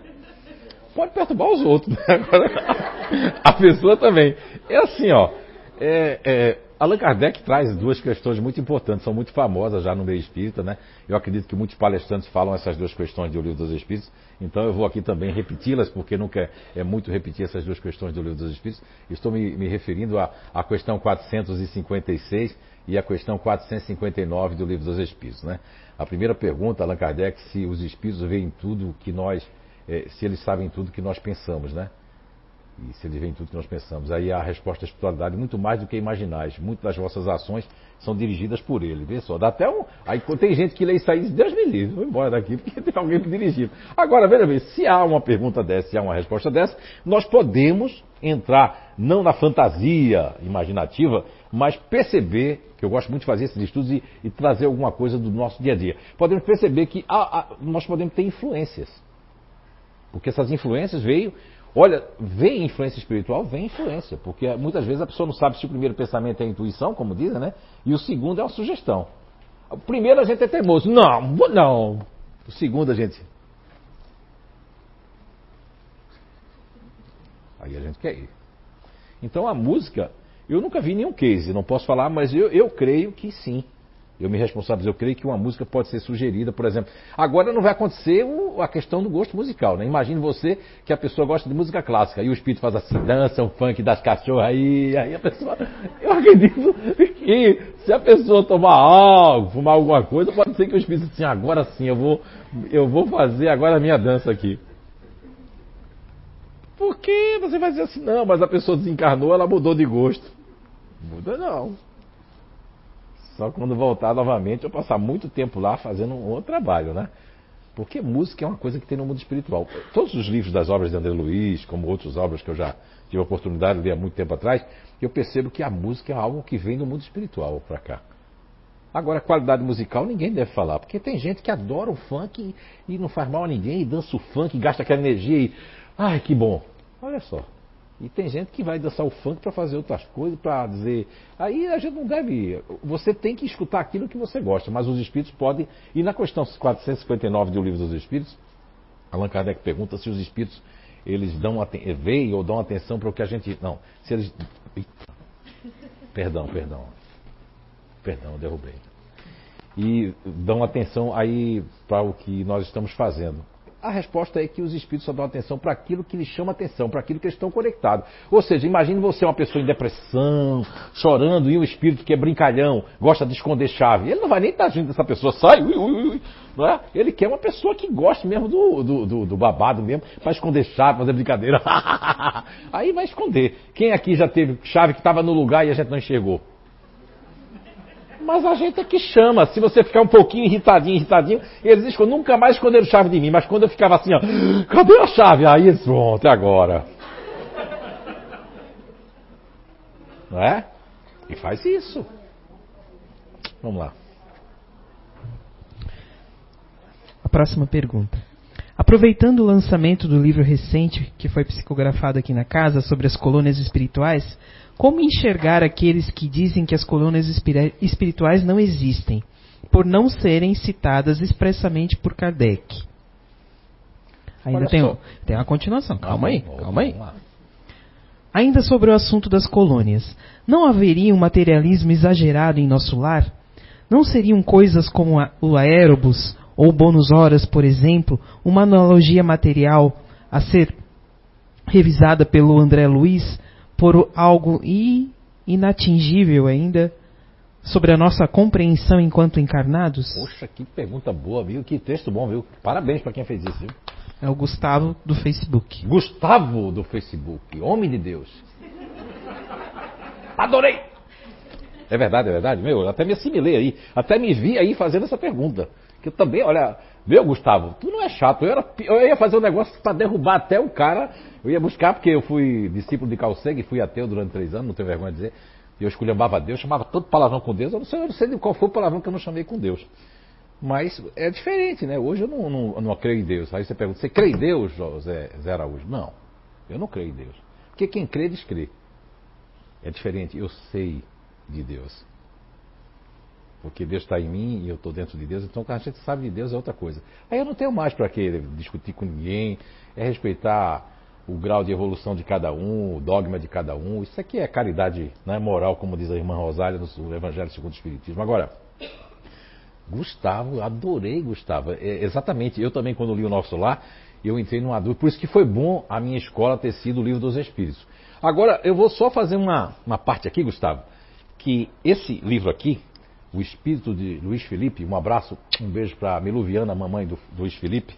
Pode perturbar os outros, né? Agora, a pessoa também. É assim, ó. É, é, Allan Kardec traz duas questões muito importantes, são muito famosas já no meio espírita, né? Eu acredito que muitos palestrantes falam essas duas questões do Livro dos Espíritos, então eu vou aqui também repeti-las, porque nunca é, é, muito repetir essas duas questões do Livro dos Espíritos. Estou me, me referindo à, questão 456 e à questão 459 do Livro dos Espíritos, né? A primeira pergunta, Allan Kardec, se os espíritos veem tudo que nós, é, se eles sabem tudo que nós pensamos, né? E se veem tudo que nós pensamos. Aí a resposta da espiritualidade, muito mais do que imaginais. Muitas das vossas ações são dirigidas por ele. Vê só, dá até um. Aí tem gente que lê isso aí e diz, Deus me livre, vou embora daqui, porque tem alguém que dirigir. Agora, veja bem, se há uma pergunta dessa, se há uma resposta dessa, nós podemos entrar, não na fantasia imaginativa, mas perceber, que eu gosto muito de fazer esses estudos e, e trazer alguma coisa do nosso dia a dia. Podemos perceber que há, há, nós podemos ter influências. Porque essas influências veio Olha, vem influência espiritual? Vem influência, porque muitas vezes a pessoa não sabe se o primeiro pensamento é intuição, como dizem, né? E o segundo é uma sugestão. O primeiro a gente é teimoso. Não, não. O segundo a gente. Aí a gente quer ir. Então a música, eu nunca vi nenhum case, não posso falar, mas eu, eu creio que sim. Eu me responsabilizo, eu creio que uma música pode ser sugerida, por exemplo. Agora não vai acontecer o, a questão do gosto musical, né? Imagine você que a pessoa gosta de música clássica e o espírito faz assim, dança o funk das cachorras aí, aí a pessoa. Eu acredito que se a pessoa tomar algo, fumar alguma coisa, pode ser que o espírito assim, agora sim, eu vou, eu vou fazer agora a minha dança aqui. Porque você vai dizer assim, não, mas a pessoa desencarnou, ela mudou de gosto. Muda não. Só quando voltar novamente eu passar muito tempo lá fazendo um outro trabalho, né? Porque música é uma coisa que tem no mundo espiritual. Todos os livros das obras de André Luiz, como outras obras que eu já tive a oportunidade de ler há muito tempo atrás, eu percebo que a música é algo que vem do mundo espiritual para cá. Agora, qualidade musical ninguém deve falar, porque tem gente que adora o funk e, não faz mal a ninguém, e dança o funk, e gasta aquela energia e. Ai, que bom! Olha só. E tem gente que vai dançar o funk para fazer outras coisas, para dizer. Aí a gente não deve. Você tem que escutar aquilo que você gosta, mas os espíritos podem. E na questão 459 do Livro dos Espíritos, Allan Kardec pergunta se os espíritos eles dão veem ou dão atenção para o que a gente. Não, se eles. Perdão, perdão. Perdão, derrubei. E dão atenção aí para o que nós estamos fazendo. A resposta é que os espíritos só dão atenção para aquilo que lhes chama atenção, para aquilo que eles estão conectados. Ou seja, imagine você uma pessoa em depressão, chorando, e um espírito que é brincalhão, gosta de esconder chave. Ele não vai nem estar junto dessa pessoa, sai, ui, ui, ui, não é? Ele quer uma pessoa que goste mesmo do, do, do, do babado mesmo, para esconder chave, fazer brincadeira. Aí vai esconder. Quem aqui já teve chave que estava no lugar e a gente não enxergou? Mas a gente é que chama. Se você ficar um pouquinho irritadinho, irritadinho, eles dizem que nunca mais esconderam chave de mim. Mas quando eu ficava assim, ó, cadê a chave? Aí eles, pronto, agora. Não é? E faz isso. Vamos lá. A próxima pergunta. Aproveitando o lançamento do livro recente que foi psicografado aqui na casa sobre as colônias espirituais, como enxergar aqueles que dizem que as colônias espirituais não existem, por não serem citadas expressamente por Kardec? Ainda tem, tem uma continuação. Calma aí, calma aí. Ainda sobre o assunto das colônias, não haveria um materialismo exagerado em nosso lar? Não seriam coisas como a, o aérobus ou bônus horas, por exemplo, uma analogia material a ser revisada pelo André Luiz por algo inatingível ainda sobre a nossa compreensão enquanto encarnados? Poxa, que pergunta boa, viu? Que texto bom, viu? Parabéns para quem fez isso, viu? É o Gustavo do Facebook. Gustavo do Facebook, homem de Deus. Adorei! É verdade, é verdade, meu, até me assimilei aí, até me vi aí fazendo essa pergunta. Que eu também, olha, meu Gustavo, tu não é chato, eu, era, eu ia fazer um negócio para derrubar até o cara, eu ia buscar, porque eu fui discípulo de Carl Sagan, fui ateu durante três anos, não tenho vergonha de dizer, e eu esculhambava Deus, chamava todo palavrão com Deus, eu não sei, eu não sei qual foi o palavrão que eu não chamei com Deus. Mas é diferente, né? Hoje eu não, não, não creio em Deus. Aí você pergunta, você crê em Deus, Zé, Zé Araújo? Não, eu não creio em Deus. Porque quem crê, descrê. É diferente, eu sei de Deus. Porque Deus está em mim e eu estou dentro de Deus, então quando a gente sabe de Deus é outra coisa. Aí eu não tenho mais para que discutir com ninguém, é respeitar o grau de evolução de cada um, o dogma de cada um. Isso aqui é caridade né, moral, como diz a irmã Rosália no Evangelho segundo o Espiritismo. Agora, Gustavo, adorei Gustavo. É, exatamente, eu também quando li o Nosso Lar, eu entrei numa dúvida. Por isso que foi bom a minha escola ter sido o Livro dos Espíritos. Agora, eu vou só fazer uma, uma parte aqui, Gustavo, que esse livro aqui, O Espírito de Luiz Felipe, um abraço, um beijo para a Meluviana, mamãe do, Luiz Felipe,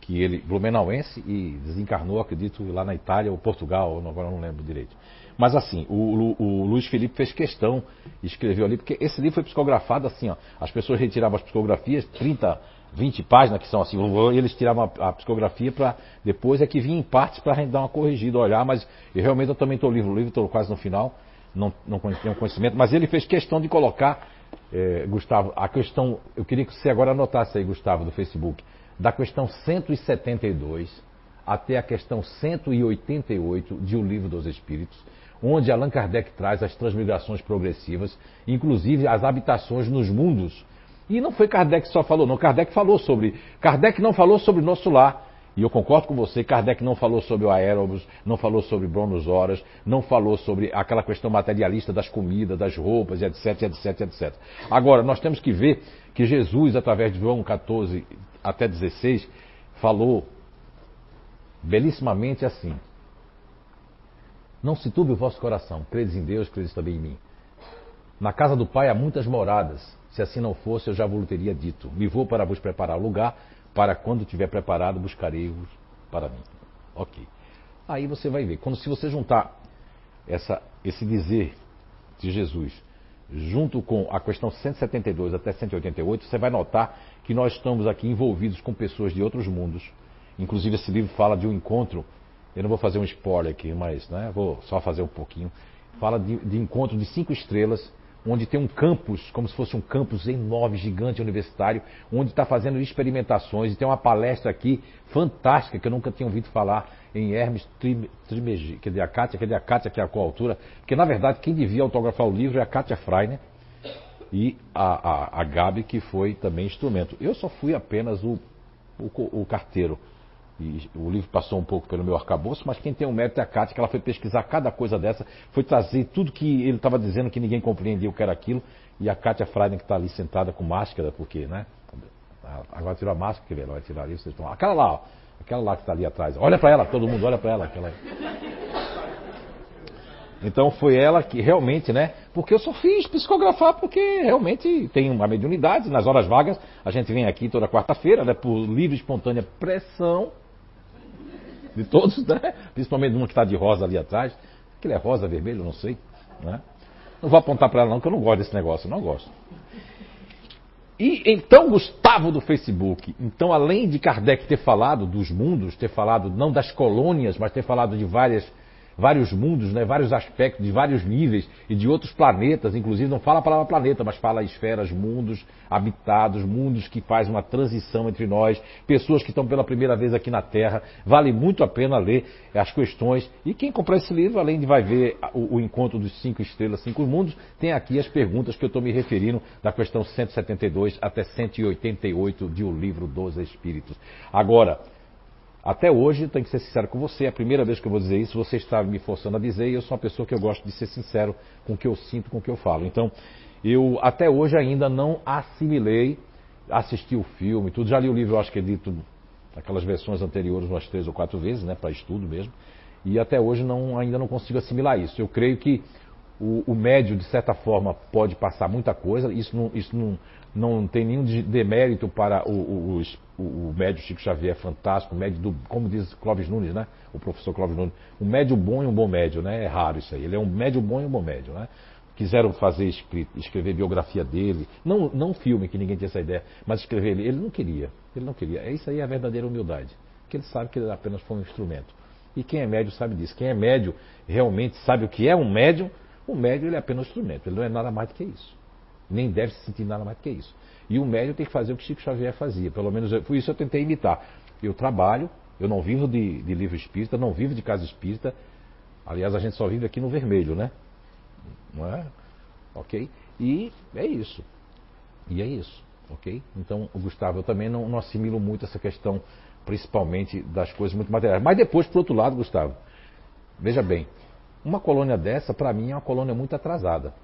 que ele, blumenauense, e desencarnou, acredito, lá na Itália ou Portugal, agora não lembro direito. Mas assim, o, o, Luiz Felipe fez questão, escreveu ali, porque esse livro foi psicografado assim, ó. As pessoas retiravam as psicografias, 30, 20 páginas, que são assim, eles tiravam a, a psicografia para depois é que vinha em partes para dar uma corrigida, olhar, mas eu realmente eu também estou livro, o livro estou quase no final, não, não tenho conhecimento, mas ele fez questão de colocar, é, Gustavo, a questão, eu queria que você agora anotasse aí, Gustavo, do Facebook, da questão 172 até a questão 188 de O Livro dos Espíritos, onde Allan Kardec traz as transmigrações progressivas, inclusive as habitações nos mundos. E não foi Kardec que só falou, não. Kardec falou sobre. Kardec não falou sobre nosso lar. E eu concordo com você, Kardec não falou sobre o aérobus, não falou sobre Bônus Horas, não falou sobre aquela questão materialista das comidas, das roupas, etc, etc, etc. Agora, nós temos que ver que Jesus, através de João 14 até 16, falou belíssimamente assim: não se turbe o vosso coração, credes em Deus, credes também em mim. Na casa do Pai há muitas moradas. Se assim não fosse, eu já vos teria dito. Me vou para vos preparar lugar, para quando tiver preparado, buscarei-vos para mim. Ok. Aí você vai ver. Quando se você juntar essa, esse dizer de Jesus junto com a questão 172 até 188, você vai notar que nós estamos aqui envolvidos com pessoas de outros mundos. Inclusive esse livro fala de um encontro eu não vou fazer um spoiler aqui, mas né, vou só fazer um pouquinho. Fala de, de encontro de cinco estrelas, onde tem um campus, como se fosse um campus enorme, gigante, universitário, onde está fazendo experimentações. E tem uma palestra aqui fantástica que eu nunca tinha ouvido falar em Hermes Trimegi, que é a Kátia, que é a Kátia, que é a coautora. Porque, na verdade, quem devia autografar o livro é a Kátia Freiner e a, a, a Gabi, que foi também instrumento. Eu só fui apenas o, o, o carteiro. E o livro passou um pouco pelo meu arcabouço, mas quem tem o mérito é a Cátia, que ela foi pesquisar cada coisa dessa, foi trazer tudo que ele estava dizendo que ninguém compreendia o que era aquilo, e a Cátia Freiden que está ali sentada com máscara, porque, né? Agora tirou a máscara, que ela vai tirar ali, vocês estão. Aquela lá, ó, aquela lá que está ali atrás. Olha para ela, todo mundo olha para ela. Aquela... Então foi ela que realmente, né? Porque eu só fiz psicografar porque realmente tem uma mediunidade. Nas horas vagas, a gente vem aqui toda quarta-feira, né? Por livre e espontânea pressão de todos, né? Principalmente uma que está de rosa ali atrás. Aquele é rosa, vermelho, não sei. Né? Não vou apontar para ela não, que eu não gosto desse negócio, não gosto. E então Gustavo do Facebook, então além de Kardec ter falado dos mundos, ter falado não das colônias, mas ter falado de várias vários mundos, né, vários aspectos, de vários níveis e de outros planetas, inclusive não fala a palavra planeta, mas fala esferas, mundos habitados, mundos que faz uma transição entre nós, pessoas que estão pela primeira vez aqui na Terra. Vale muito a pena ler as questões. E quem comprar esse livro, além de vai ver o, o encontro dos cinco estrelas, cinco mundos, tem aqui as perguntas que eu estou me referindo da questão 172 até 188 de O Livro dos Espíritos. Agora, até hoje, tenho que ser sincero com você, é a primeira vez que eu vou dizer isso, você está me forçando a dizer, e eu sou uma pessoa que eu gosto de ser sincero com o que eu sinto, com o que eu falo. Então, eu até hoje ainda não assimilei, assisti o filme, tudo, já li o livro, eu acho que é dito aquelas versões anteriores umas três ou quatro vezes, né, para estudo mesmo, e até hoje não, ainda não consigo assimilar isso. Eu creio que o, o, médio, de certa forma, pode passar muita coisa, isso não, isso não, não tem nenhum demérito para o, o, o, o médio Chico Xavier, fantástico, o médio do, como diz Clóvis Nunes, né? O professor Clóvis Nunes, um médio bom e um bom médio, né? É raro isso aí. Ele é um médio bom e um bom médio, né? Quiseram fazer escrever biografia dele, não não filme que ninguém tinha essa ideia, mas escrever ele, ele não queria, ele não queria. É isso aí é a verdadeira humildade, que ele sabe que ele apenas foi um instrumento. E quem é médio sabe disso. Quem é médio realmente sabe o que é um médium. O médio ele é apenas um instrumento, ele não é nada mais do que isso nem deve se sentir nada mais do que isso. E o médium tem que fazer o que Chico Xavier fazia, pelo menos por isso eu tentei imitar. Eu trabalho, eu não vivo de, de livro espírita, não vivo de casa espírita. Aliás, a gente só vive aqui no vermelho, né? Não é? Ok? E é isso. E é isso, ok? Então, Gustavo, eu também não, não assimilo muito essa questão, principalmente das coisas muito materiais. Mas depois, por outro lado, Gustavo, veja bem, uma colônia dessa, para mim, é uma colônia muito atrasada.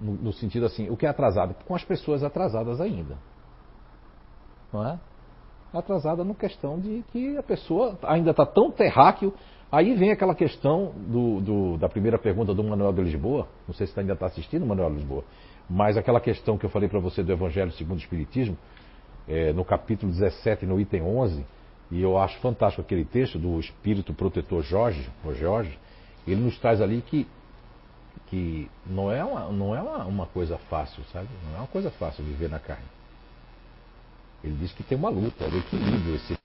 No, sentido assim, o que é atrasado? Com as pessoas atrasadas ainda. Não é? Atrasada no questão de que a pessoa ainda está tão terráqueo. Aí vem aquela questão do, do, da primeira pergunta do Manuel de Lisboa. Não sei se você ainda está assistindo, Manuel de Lisboa. Mas aquela questão que eu falei para você do Evangelho segundo o Espiritismo, é, no capítulo 17, no item 11, e eu acho fantástico aquele texto do Espírito Protetor Jorge, o Jorge, ele nos traz ali que que não é uma, não é uma, uma coisa fácil, sabe? Não é uma coisa fácil viver na carne. Ele diz que tem uma luta, é o equilíbrio, esse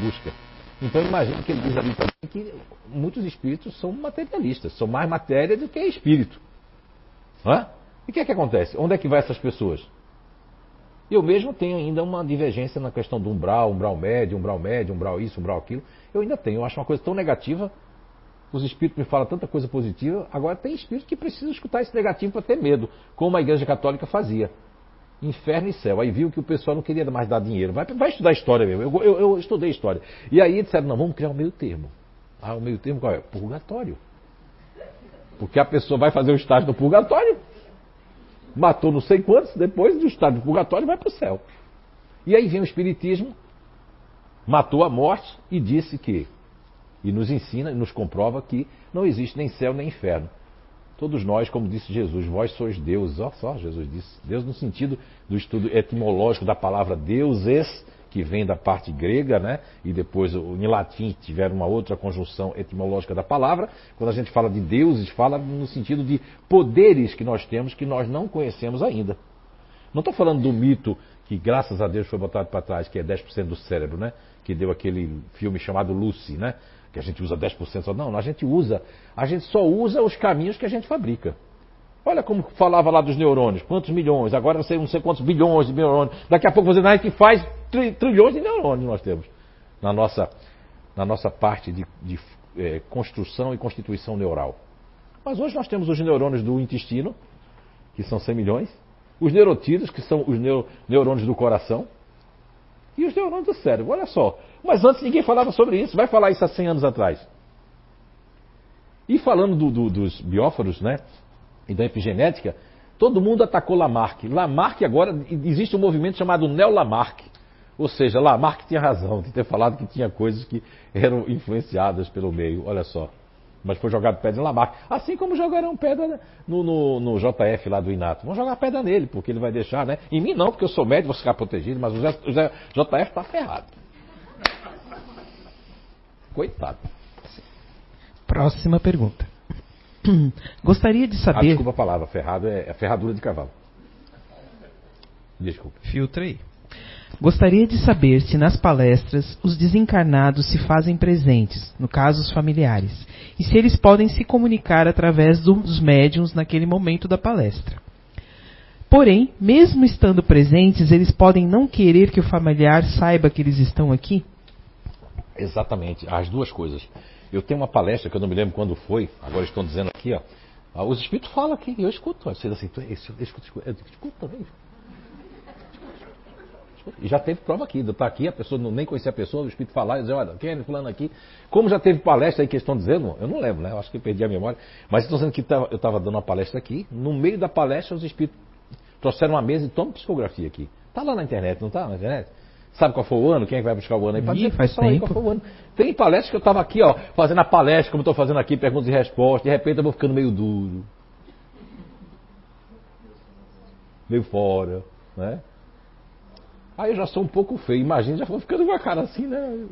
busca. Então imagina que ele diz ali também que muitos espíritos são materialistas, são mais matéria do que espírito. É? E o que é que acontece? Onde é que vai essas pessoas? Eu mesmo tenho ainda uma divergência na questão do umbral, umbral médio, umbral médio, umbral isso, umbral aquilo. Eu ainda tenho, eu acho uma coisa tão negativa os espíritos me falam tanta coisa positiva, agora tem espíritos que precisam escutar esse negativo para ter medo, como a igreja católica fazia. Inferno e céu. Aí viu que o pessoal não queria mais dar dinheiro. Vai, vai estudar história mesmo. Eu, eu, eu, estudei história. E aí disseram, não, vamos criar um meio termo. Ah, o meio termo qual é? Purgatório. Porque a pessoa vai fazer o estágio do purgatório, matou não sei quantos, depois do estágio do purgatório vai para o céu. E aí vem o Espiritismo, matou a morte e disse que e nos ensina nos comprova que não existe nem céu nem inferno. Todos nós, como disse Jesus, vós sois deuses. Olha só, Jesus disse. Deus no sentido do estudo etimológico da palavra deuses, que vem da parte grega, né? E depois em latim tiver uma outra conjunção etimológica da palavra. Quando a gente fala de deuses, fala no sentido de poderes que nós temos que nós não conhecemos ainda. Não estou falando do mito que, graças a Deus, foi botado para trás, que é 10% do cérebro, né? Que deu aquele filme chamado Lucy, né? Que a gente usa 10% só. Não, a gente usa, a gente só usa os caminhos que a gente fabrica. Olha como falava lá dos neurônios, quantos milhões, agora você não sei quantos bilhões de neurônios. Daqui a pouco você vai que faz tri, trilhões de neurônios nós temos na nossa, na nossa parte de, de é, construção e constituição neural. Mas hoje nós temos os neurônios do intestino, que são 100 milhões, os neurotídeos, que são os neurônios do coração, e os neurônios do cérebro. Olha só. Mas antes ninguém falava sobre isso. Vai falar isso há 100 anos atrás. E falando do, do, dos bióforos, né? E da epigenética, todo mundo atacou Lamarck. Lamarck agora existe um movimento chamado Neo-Lamarck. Ou seja, Lamarck tinha razão de ter falado que tinha coisas que eram influenciadas pelo meio. Olha só mas foi jogado pedra em Lamarck. Assim como jogaram pedra no, no, no, JF lá do Inato. Vão jogar pedra nele, porque ele vai deixar, né? Em mim não, porque eu sou médico, vou ficar protegido, mas o, o JF está ferrado. Coitado. Próxima pergunta. Gostaria de saber. Ah, desculpa a palavra, ferrado é, é ferradura de cavalo. Desculpe. Filtra aí. Gostaria de saber se nas palestras os desencarnados se fazem presentes, no caso os familiares, e se eles podem se comunicar através dos médiums naquele momento da palestra. Porém, mesmo estando presentes, eles podem não querer que o familiar saiba que eles estão aqui? Exatamente, as duas coisas. Eu tenho uma palestra que eu não me lembro quando foi, agora estão dizendo aqui, ó. Ah, os espíritos falam aqui, eu escuto. Vocês assim, eu escuto, escuto, eu escuto também. E já teve prova aqui, tá aqui, a pessoa não, nem conhecia a pessoa, o espírito falar e dizer, olha, quem é fulano aqui? Como já teve palestra aí que estão dizendo, eu não lembro, né? Eu acho que perdi a memória, mas estão dizendo que eu estava dando uma palestra aqui, no meio da palestra os espíritos trouxeram uma mesa e tomam psicografia aqui. Tá lá na internet, não tá na internet? Sabe qual foi o ano? Quem é que vai buscar o ano aí? Pode dizer, faz tempo. Aí qual foi o ano. Tem palestras que eu estava aqui, ó, fazendo a palestra, como estou fazendo aqui, perguntas e respostas, de repente eu vou ficando meio duro. Meio fora, né? Aí eu já sou um pouco feio, imagina, já vou ficando com a cara assim, né?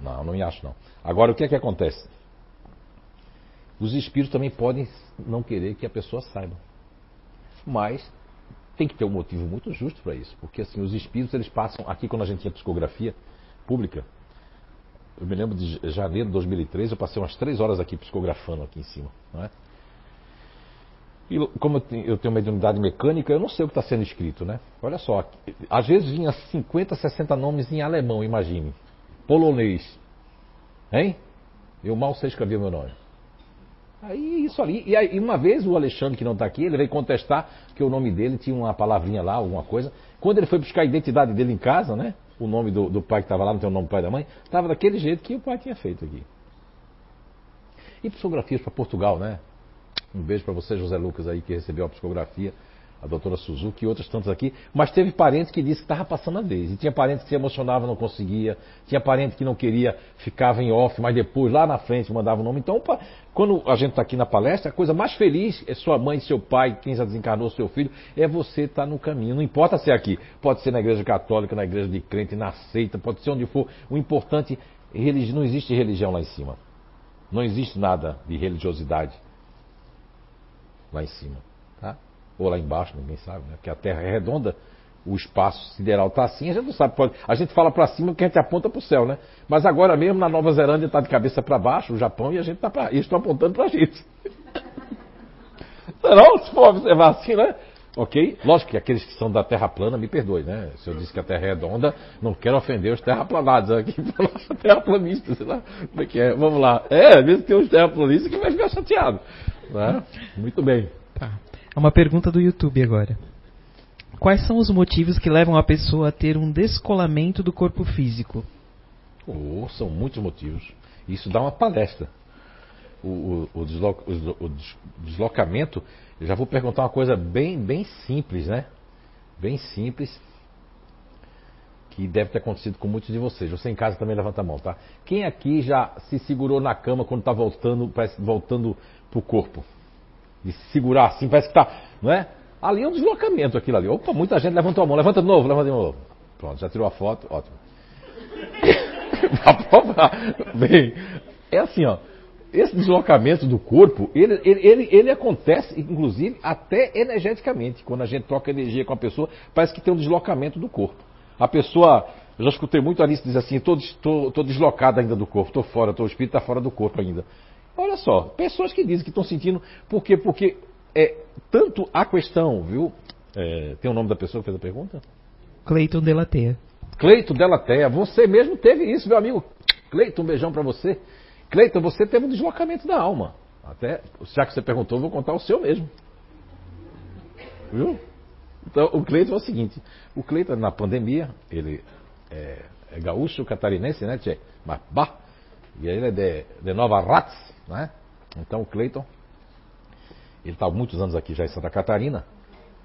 Não, não me acho não. Agora o que é que acontece? Os espíritos também podem não querer que a pessoa saiba. Mas tem que ter um motivo muito justo para isso, porque assim, os espíritos eles passam aqui quando a gente tinha psicografia pública. Eu me lembro de janeiro de 2013, eu passei umas três horas aqui psicografando aqui em cima, não é? E como eu tenho, uma mediunidade mecânica, eu não sei o que está sendo escrito, né? Olha só, às vezes vinha 50, 60 nomes em alemão, imagine. Polonês. Hein? Eu mal sei escrever meu nome. Aí isso ali. E aí, uma vez o Alexandre, que não está aqui, ele veio contestar que o nome dele tinha uma palavrinha lá, alguma coisa. Quando ele foi buscar a identidade dele em casa, né? O nome do, do pai que estava lá, não tem o nome do pai da mãe, estava daquele jeito que o pai tinha feito aqui. E psicografias para Portugal, né? Um beijo para você, José Lucas, aí, que recebeu a psicografia, a doutora Suzuki e outros tantos aqui. Mas teve parentes que disse que estava passando a vez. E tinha parentes que se emocionava, não conseguia. Tinha parente que não queria, ficava em off, mas depois, lá na frente, mandava o nome. Então, quando a gente está aqui na palestra, a coisa mais feliz é sua mãe, seu pai, quem já desencarnou, seu filho, é você estar tá no caminho. Não importa se é aqui. Pode ser na igreja católica, na igreja de crente, na seita, pode ser onde for. O importante, não existe religião lá em cima. Não existe nada de religiosidade lá em cima. Tá? Ou lá embaixo, ninguém sabe, né? Porque a Terra é redonda, o espaço sideral está assim, a gente não sabe. Pode... A gente fala para cima porque a gente aponta para o céu, né? Mas agora mesmo na Nova Zelândia está de cabeça para baixo, o Japão, e a gente está para. Eles estão apontando para a gente. não, se for observar assim, né? Ok? Lógico que aqueles que são da Terra plana me perdoem, né? Se eu disse que a Terra é redonda, não quero ofender os terraplanados aqui, terraplanistas, sei lá. Como é que é? Vamos lá. É, às vezes tem uns terraplanistas que vai ficar chateado. Né? Muito bem. Tá. É uma pergunta do YouTube agora. Quais são os motivos que levam a pessoa a ter um descolamento do corpo físico? Oh, são muitos motivos. Isso dá uma palestra. O, o, o, desloca, o, deslocamento, eu já vou perguntar uma coisa bem, bem simples, né? Bem simples, que deve ter acontecido com muitos de vocês. Você em casa também levanta a mão, tá? Quem aqui já se segurou na cama quando está voltando, voltando para o corpo? De segurar assim, parece que está, não é? Ali é um deslocamento aquilo ali. Opa, muita gente levantou a mão, levanta de novo, levanta de novo. Pronto, já tirou a foto, ótimo. Bem, é assim, ó. Esse deslocamento do corpo, ele, ele, ele, ele, acontece, inclusive, até energeticamente. Quando a gente troca energia com a pessoa, parece que tem um deslocamento do corpo. A pessoa, eu já escutei muito Alice dizer assim, estou deslocado ainda do corpo, estou fora, tô, o espírito está fora do corpo ainda. Olha só, pessoas que dizem que estão sentindo. Por quê? Porque é, tanto a questão, viu? É, tem o nome da pessoa que fez a pergunta? Cleiton Delatea. Cleiton Delatea, você mesmo teve isso, meu amigo. Cleiton, um beijão para você. Cleiton, você teve um deslocamento da alma. Até, já que você perguntou, eu vou contar o seu mesmo. Viu? Então, o Cleiton é o seguinte: o Cleiton, na pandemia, ele é, é gaúcho catarinense, né, Tchê? Mas, bah, e ele é de, de Nova Ratz, né? Então o Cleiton, ele está muitos anos aqui já em Santa Catarina,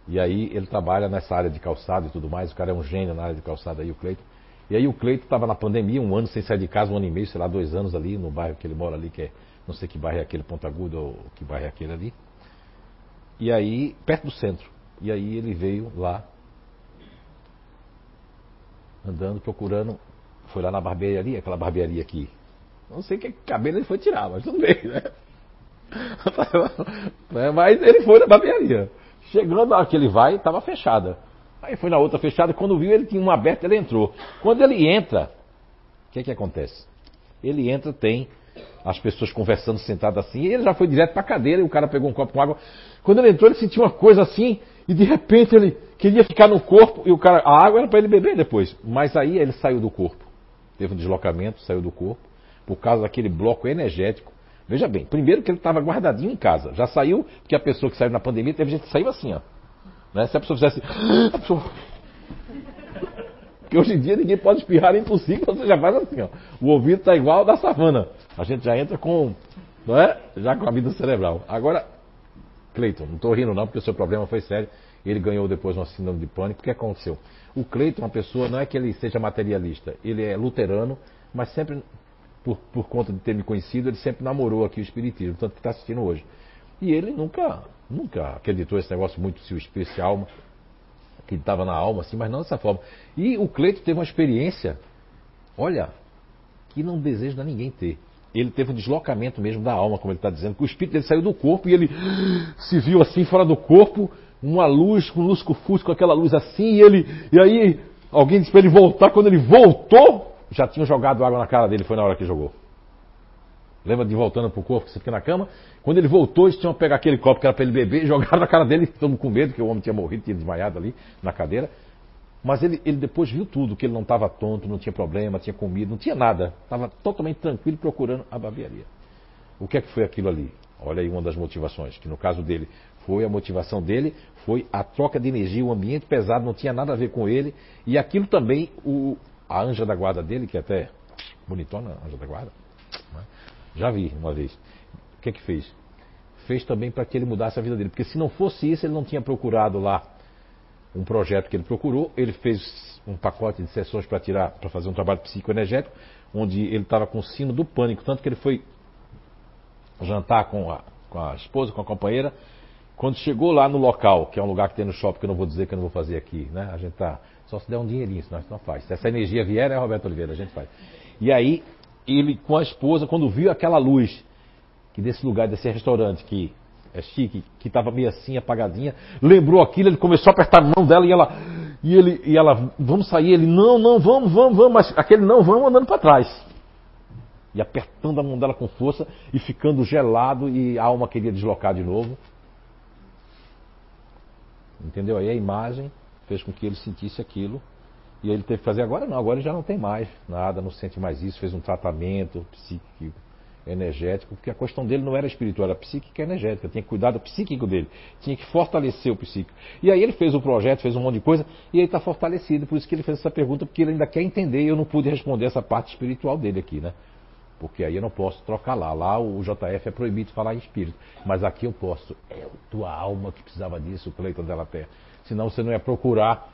e aí ele trabalha nessa área de calçado e tudo mais, o cara é um gênio na área de calçado aí, o Cleiton. E aí o Cleiton estava na pandemia, um ano sem sair de casa, um ano e meio, sei lá, dois anos ali, no bairro que ele mora ali, que é, não sei que bairro é aquele, Ponta Aguda ou que bairro é aquele ali. E aí, perto do centro. E aí ele veio lá, andando, procurando, foi lá na barbearia, aquela barbearia aqui, não sei que cabelo ele foi tirar, mas tudo bem, né? mas ele foi na barbearia. Chegando a hora que ele vai, estava fechada. Aí foi na outra fechada, quando viu ele tinha uma aberta, ele entrou. Quando ele entra, o que é que acontece? Ele entra, tem as pessoas conversando sentadas assim, e ele já foi direto para a cadeira e o cara pegou um copo com água. Quando ele entrou, ele sentiu uma coisa assim, e de repente ele queria ficar no corpo, e o cara, a água era para ele beber depois. Mas aí ele saiu do corpo. Teve um deslocamento, saiu do corpo, por causa daquele bloco energético. Veja bem, primeiro que ele estava guardadinho em casa. Já saiu, porque a pessoa que saiu na pandemia, teve gente que saiu assim, ó. Né? Se a pessoa fizesse. A pessoa... Porque hoje em dia ninguém pode espirrar, é impossível, você já faz assim, ó. O ouvido está igual ao da savana. A gente já entra com. Não é? Já com a vida cerebral. Agora, Cleiton, não estou rindo não, porque o seu problema foi sério. Ele ganhou depois uma síndrome de pânico. O que aconteceu? O Cleiton, uma pessoa, não é que ele seja materialista, ele é luterano, mas sempre, por, por conta de ter me conhecido, ele sempre namorou aqui o Espiritismo, tanto que está assistindo hoje. E ele nunca, nunca acreditou nesse negócio muito se o espírito alma, que estava na alma, assim, mas não dessa forma. E o Cleito teve uma experiência, olha, que não deseja ninguém ter. Ele teve um deslocamento mesmo da alma, como ele está dizendo, que o espírito dele saiu do corpo e ele se viu assim fora do corpo, uma luz, com luz com aquela luz assim, e ele. E aí alguém disse para ele voltar, quando ele voltou, já tinham jogado água na cara dele, foi na hora que jogou. Lembra de voltando pro corpo, que você fica na cama? Quando ele voltou, eles tinham que pegar aquele copo que era para ele beber, jogaram na cara dele, todo com medo, que o homem tinha morrido, tinha desmaiado ali na cadeira. Mas ele, ele depois viu tudo, que ele não estava tonto, não tinha problema, tinha comido, não tinha nada. Estava totalmente tranquilo procurando a barbearia. O que é que foi aquilo ali? Olha aí uma das motivações, que no caso dele foi a motivação dele, foi a troca de energia, o ambiente pesado não tinha nada a ver com ele. E aquilo também, o, a anja da guarda dele, que é até bonitona, anja da guarda, né? já vi uma vez. O que é que fez? Fez também para que ele mudasse a vida dele. Porque se não fosse isso, ele não tinha procurado lá um projeto que ele procurou. Ele fez um pacote de sessões para tirar, para fazer um trabalho psicoenergético, onde ele estava com o sino do pânico, tanto que ele foi jantar com a, com a esposa, com a companheira. Quando chegou lá no local, que é um lugar que tem no shopping, que eu não vou dizer que eu não vou fazer aqui, né? A gente tá. Só se der um dinheirinho, senão a gente não faz. Se essa energia vier, é Roberto Oliveira, a gente faz. E aí, ele com a esposa, quando viu aquela luz, que desse lugar, desse restaurante que é chique, que estava meio assim, apagadinha, lembrou aquilo, ele começou a apertar a mão dela e ela. E ele, e ela, vamos sair, ele, não, não, vamos, vamos, vamos, mas aquele não, vamos andando para trás e apertando a mão dela com força e ficando gelado e a alma queria deslocar de novo. Entendeu? Aí a imagem fez com que ele sentisse aquilo. E ele teve que fazer agora não, agora ele já não tem mais nada, não sente mais isso, fez um tratamento psíquico, energético, porque a questão dele não era espiritual, era psíquica e energética, tinha que cuidar do psíquico dele, tinha que fortalecer o psíquico. E aí ele fez o projeto, fez um monte de coisa, e aí está fortalecido, por isso que ele fez essa pergunta, porque ele ainda quer entender, e eu não pude responder essa parte espiritual dele aqui, né? Porque aí eu não posso trocar lá. Lá o JF é proibido falar em espírito. Mas aqui eu posso. É a tua alma que precisava disso, Cleiton Della Terra. Senão você não ia procurar.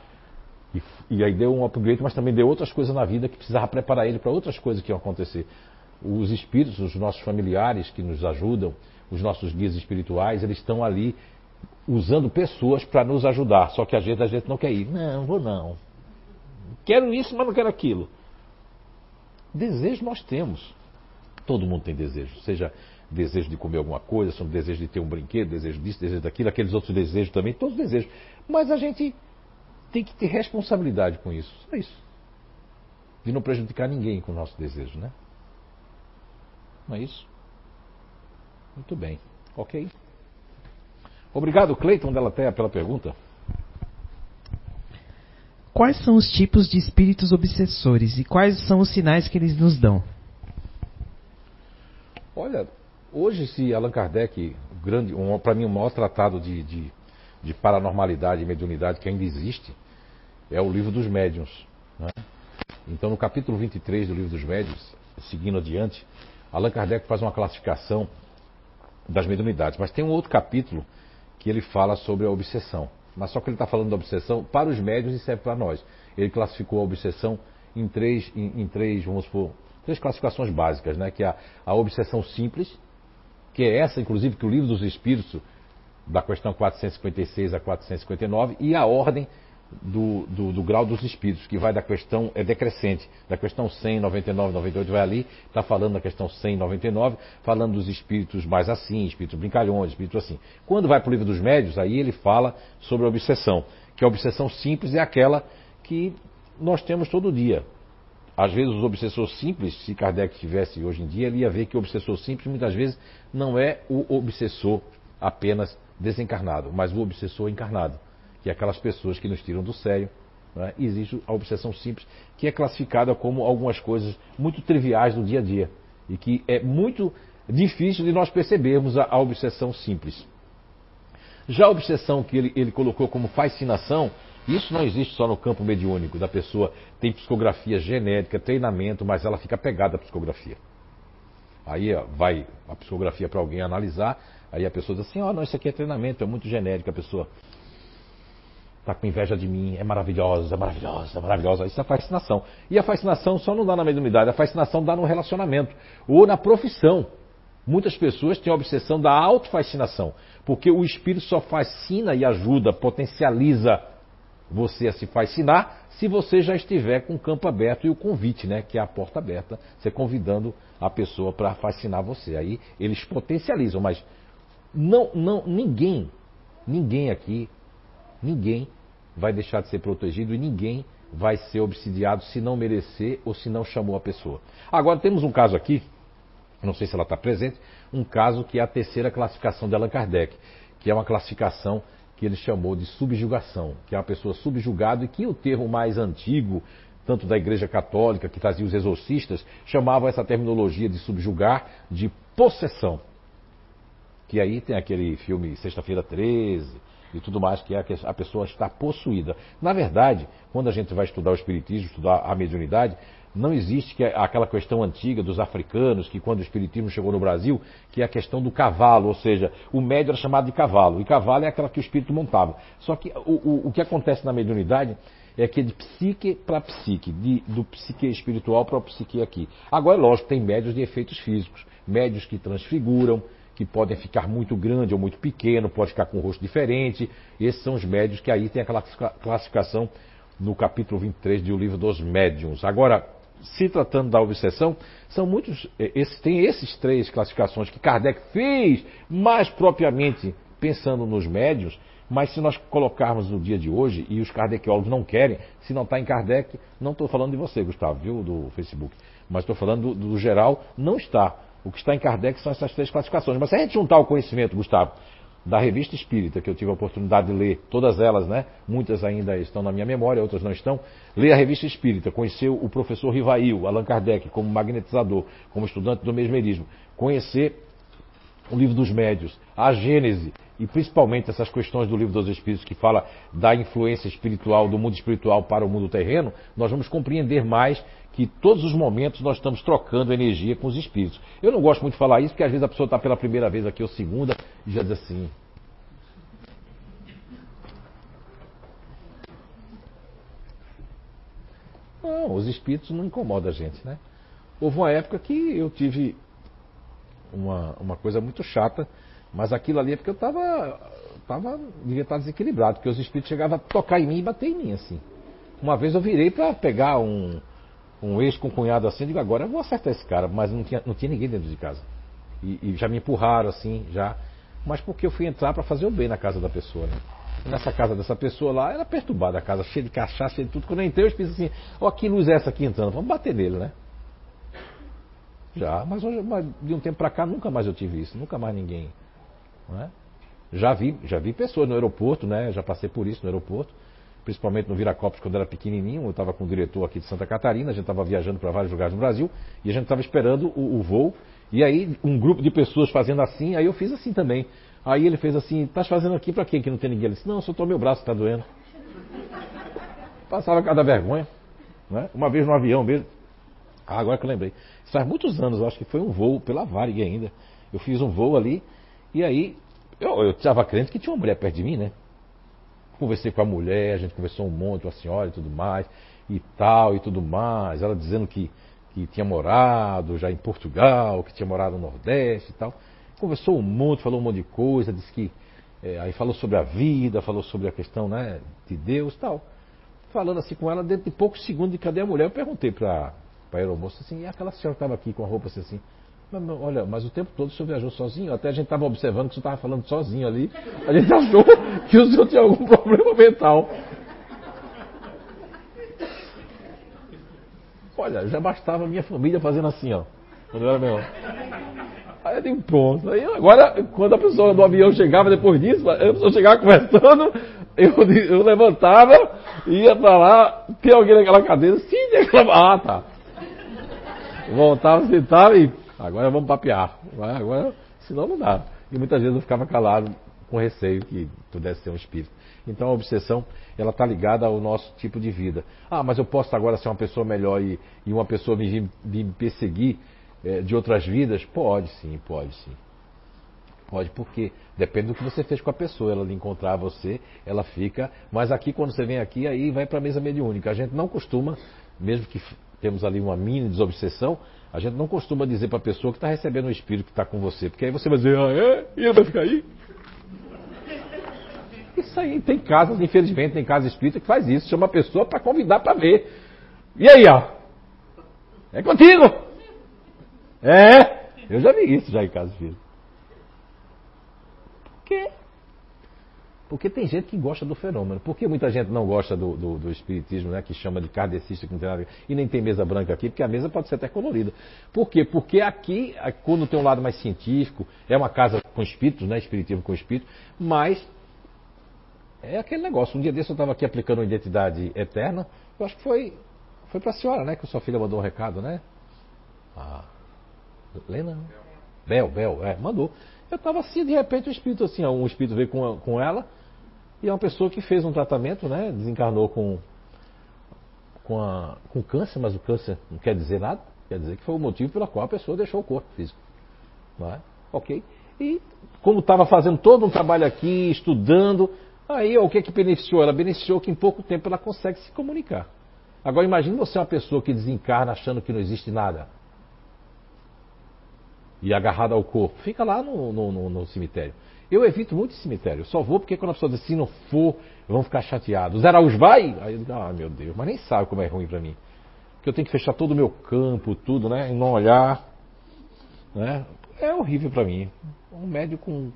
E, e aí deu um upgrade, mas também deu outras coisas na vida que precisava preparar ele para outras coisas que iam acontecer. Os espíritos, os nossos familiares que nos ajudam, os nossos guias espirituais, eles estão ali usando pessoas para nos ajudar. Só que às vezes a gente não quer ir. Não, vou não. Quero isso, mas não quero aquilo. Desejo nós temos. Todo mundo tem desejo, seja desejo de comer alguma coisa, seja desejo de ter um brinquedo, desejo disso, desejo daquilo, aqueles outros desejos também, todos desejos. Mas a gente tem que ter responsabilidade com isso, só isso. De não prejudicar ninguém com o nosso desejo, né? Não é isso? Muito bem, ok. Obrigado, Cleiton Delatea, pela pergunta. Quais são os tipos de espíritos obsessores e quais são os sinais que eles nos dão? Olha, hoje se Allan Kardec, grande, um, para mim o maior tratado de, de, de, paranormalidade e mediunidade que ainda existe, é o livro dos médiuns. Né? Então no capítulo 23 do livro dos médiuns, seguindo adiante, Allan Kardec faz uma classificação das mediunidades. Mas tem um outro capítulo que ele fala sobre a obsessão. Mas só que ele está falando da obsessão para os médiuns e serve para nós. Ele classificou a obsessão em três, em, em três, vamos supor, três classificações básicas, né? que é a, a obsessão simples, que é essa, inclusive, que o livro dos Espíritos, da questão 456 a 459, e a ordem do, do, do, grau dos espíritos, que vai da questão, é decrescente, da questão 100, 99, 98, vai ali, está falando da questão 100, 99, falando dos espíritos mais assim, espíritos brincalhões, espíritos assim. Quando vai para o livro dos médios, aí ele fala sobre a obsessão, que a obsessão simples é aquela que nós temos todo dia. Às vezes os obsessores simples, se Kardec tivesse hoje em dia, ele ia ver que o obsessor simples muitas vezes não é o obsessor apenas desencarnado, mas o obsessor encarnado que é aquelas pessoas que nos tiram do sério. Né? Existe a obsessão simples, que é classificada como algumas coisas muito triviais do dia a dia e que é muito difícil de nós percebermos a, a obsessão simples. Já a obsessão que ele, ele colocou como fascinação, isso não existe só no campo mediúnico, da pessoa tem psicografia genérica, treinamento, mas ela fica pegada à psicografia. Aí vai a psicografia para alguém analisar, aí a pessoa diz assim, ó, oh, não, isso aqui é treinamento, é muito genérico, a pessoa está com inveja de mim, é maravilhosa, é maravilhosa, é maravilhosa. Isso é fascinação. E a fascinação só não dá na mediunidade, a fascinação dá no relacionamento ou na profissão. Muitas pessoas têm a obsessão da autofascinação, porque o espírito só fascina e ajuda, potencializa você a se fascinar se você já estiver com o campo aberto e o convite, né, que é a porta aberta, você convidando a pessoa para fascinar você. Aí eles potencializam, mas não, não, ninguém, ninguém aqui Ninguém vai deixar de ser protegido e ninguém vai ser obsidiado se não merecer ou se não chamou a pessoa. Agora temos um caso aqui, não sei se ela está presente, um caso que é a terceira classificação de Allan Kardec, que é uma classificação que ele chamou de subjugação, que é uma pessoa subjugada e que o termo mais antigo, tanto da Igreja Católica, que trazia os exorcistas, chamavam essa terminologia de subjugar de possessão. Que aí tem aquele filme Sexta-feira 13, e tudo mais, que é a pessoa está possuída. Na verdade, quando a gente vai estudar o Espiritismo, estudar a mediunidade, não existe é aquela questão antiga dos africanos, que quando o Espiritismo chegou no Brasil, que é a questão do cavalo, ou seja, o médio era chamado de cavalo, e cavalo é aquela que o espírito montava. Só que o, o, o que acontece na mediunidade é que é de psique para psique, de, do psique espiritual para o psique aqui. Agora, é lógico, tem médios de efeitos físicos, médios que transfiguram, que podem ficar muito grande ou muito pequeno, pode ficar com um rosto diferente. Esses são os médios que aí tem aquela classificação no capítulo 23 do livro dos médiuns. Agora, se tratando da obsessão, são muitos, eh, esse, tem esses três classificações que Kardec fez, mais propriamente pensando nos médios, mas se nós colocarmos no dia de hoje, e os kardeciólogos não querem, se não está em Kardec, não estou falando de você, Gustavo, viu, do Facebook, mas estou falando do, do geral, não está. O que está em Kardec são essas três classificações. Mas se a gente juntar o conhecimento, Gustavo, da revista espírita, que eu tive a oportunidade de ler, todas elas, né? Muitas ainda estão na minha memória, outras não estão. Ler a revista espírita, conhecer o professor Rivail, Allan Kardec, como magnetizador, como estudante do mesmerismo, conhecer o livro dos médios, a Gênese, e principalmente essas questões do livro dos Espíritos que fala da influência espiritual, do mundo espiritual para o mundo terreno, nós vamos compreender mais que todos os momentos nós estamos trocando energia com os espíritos. Eu não gosto muito de falar isso, porque às vezes a pessoa está pela primeira vez aqui ou segunda e já diz assim. Não, os espíritos não incomodam a gente, né? Houve uma época que eu tive uma, uma coisa muito chata, mas aquilo ali é porque eu estava. Tava, devia estar desequilibrado, porque os espíritos chegavam a tocar em mim e bater em mim, assim. Uma vez eu virei para pegar um, um ex com um cunhado assim, digo, agora eu vou acertar esse cara, mas não tinha, não tinha ninguém dentro de casa. E, e já me empurraram assim, já. Mas porque eu fui entrar para fazer o bem na casa da pessoa, né? Nessa casa dessa pessoa lá, era perturbada a casa, cheia de cachaça, cheia de tudo. Quando eu entrei, eu pensei assim, ó, oh, que luz é essa aqui entrando? Vamos bater nele, né? Já, mas, hoje, mas de um tempo para cá nunca mais eu tive isso, nunca mais ninguém. Né? Já vi, já vi pessoas no aeroporto, né? Já passei por isso no aeroporto principalmente no Viracopos quando era pequenininho. Eu estava com o diretor aqui de Santa Catarina, a gente estava viajando para vários lugares no Brasil e a gente estava esperando o, o, voo. E aí um grupo de pessoas fazendo assim, aí eu fiz assim também. Aí ele fez assim, estás fazendo aqui para quem que não tem ninguém? Ele disse, não, só estou meu braço está doendo. Passava cada vergonha. Né? Uma vez no avião mesmo. Ah, agora que eu lembrei. Isso faz muitos anos, acho que foi um voo pela Varig ainda. Eu fiz um voo ali e aí eu estava crente que tinha uma mulher perto de mim, né? Conversei com a mulher, a gente conversou um monte com a senhora e tudo mais, e tal e tudo mais. Ela dizendo que, que tinha morado já em Portugal, que tinha morado no Nordeste e tal. Conversou um monte, falou um monte de coisa, disse que. É, aí falou sobre a vida, falou sobre a questão né, de Deus e tal. falando assim com ela, dentro de poucos segundos de cadê a mulher? Eu perguntei para a aeromoça assim, e aquela senhora estava aqui com a roupa assim, assim mas, olha, mas o tempo todo o senhor viajou sozinho, até a gente estava observando que o senhor estava falando sozinho ali, a gente achou que o senhor tinha algum problema mental. Olha, já bastava a minha família fazendo assim, ó. Quando eu era menor. Aí eu digo, pronto. Aí agora, quando a pessoa do avião chegava depois disso, a pessoa chegava conversando, eu, eu levantava, ia para lá, tem alguém naquela cadeira, sim, aquela. Ah, tá. Voltava, sentava e agora vamos papear. Agora, senão não dá. E muitas vezes eu ficava calado com receio que pudesse ser um espírito. Então a obsessão, ela está ligada ao nosso tipo de vida. Ah, mas eu posso agora ser uma pessoa melhor e, e uma pessoa me, me perseguir é, de outras vidas? Pode sim, pode sim. Pode, porque depende do que você fez com a pessoa. Ela encontrar você, ela fica. Mas aqui, quando você vem aqui, aí vai para a mesa mediúnica. A gente não costuma, mesmo que temos ali uma mini desobsessão, a gente não costuma dizer para a pessoa que está recebendo o espírito que está com você. Porque aí você vai dizer, ah, é? E ele vai ficar aí? Isso aí, tem casas, infelizmente, tem casa espírita que faz isso, chama a pessoa para convidar para ver. E aí, ó? É contigo! É! Eu já vi isso já em casa espírita. Por quê? Porque tem gente que gosta do fenômeno. Por que muita gente não gosta do, do, do espiritismo, né? Que chama de kardecista, que não tem nada E nem tem mesa branca aqui, porque a mesa pode ser até colorida. Por quê? Porque aqui, quando tem um lado mais científico, é uma casa com espíritos, né? Espiritismo com espírito, mas é aquele negócio. Um dia desse eu estava aqui aplicando uma identidade eterna. Eu acho que foi, foi para a senhora, né? Que sua filha mandou um recado, né? Ah, Lena? Bel, Bel, é, mandou. Eu estava assim, de repente, um espírito assim, um espírito veio com, com ela e é uma pessoa que fez um tratamento, né? Desencarnou com, com, a, com câncer, mas o câncer não quer dizer nada. Quer dizer que foi o motivo pelo qual a pessoa deixou o corpo físico. Não é? Ok? E como estava fazendo todo um trabalho aqui, estudando, Aí o que, que beneficiou? Ela beneficiou que em pouco tempo ela consegue se comunicar. Agora imagine você uma pessoa que desencarna achando que não existe nada. E agarrada ao corpo. Fica lá no, no, no, no cemitério. Eu evito muito cemitério. Eu só vou porque quando a pessoa diz se não for, vão ficar chateados. Os Araújo vai? Aí eu digo, ah meu Deus, mas nem sabe como é ruim para mim. Porque eu tenho que fechar todo o meu campo, tudo, né? E não olhar. Né? É horrível para mim. Um médico com,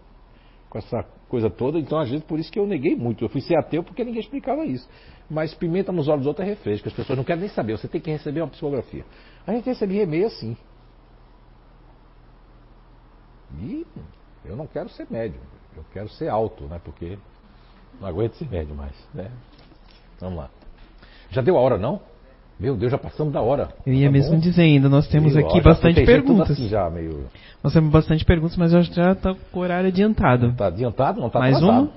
com essa coisa toda. Então, às vezes, por isso que eu neguei muito. Eu fui ser ateu porque ninguém explicava isso. Mas pimenta nos olhos dos outros é refresco. As pessoas não querem nem saber. Você tem que receber uma psicografia. A gente recebia e-mail assim. E eu não quero ser médio. Eu quero ser alto, né? Porque não aguento ser médio mais. Né? Vamos lá. Já deu a hora, não? Meu Deus, já passamos da hora. Eu ia tá mesmo bom? dizer ainda, nós temos meio, aqui ó, bastante perguntas. Assim já, meio... Nós temos bastante perguntas, mas eu acho que já está com o horário adiantado. Está adiantado? Não está Mais uma?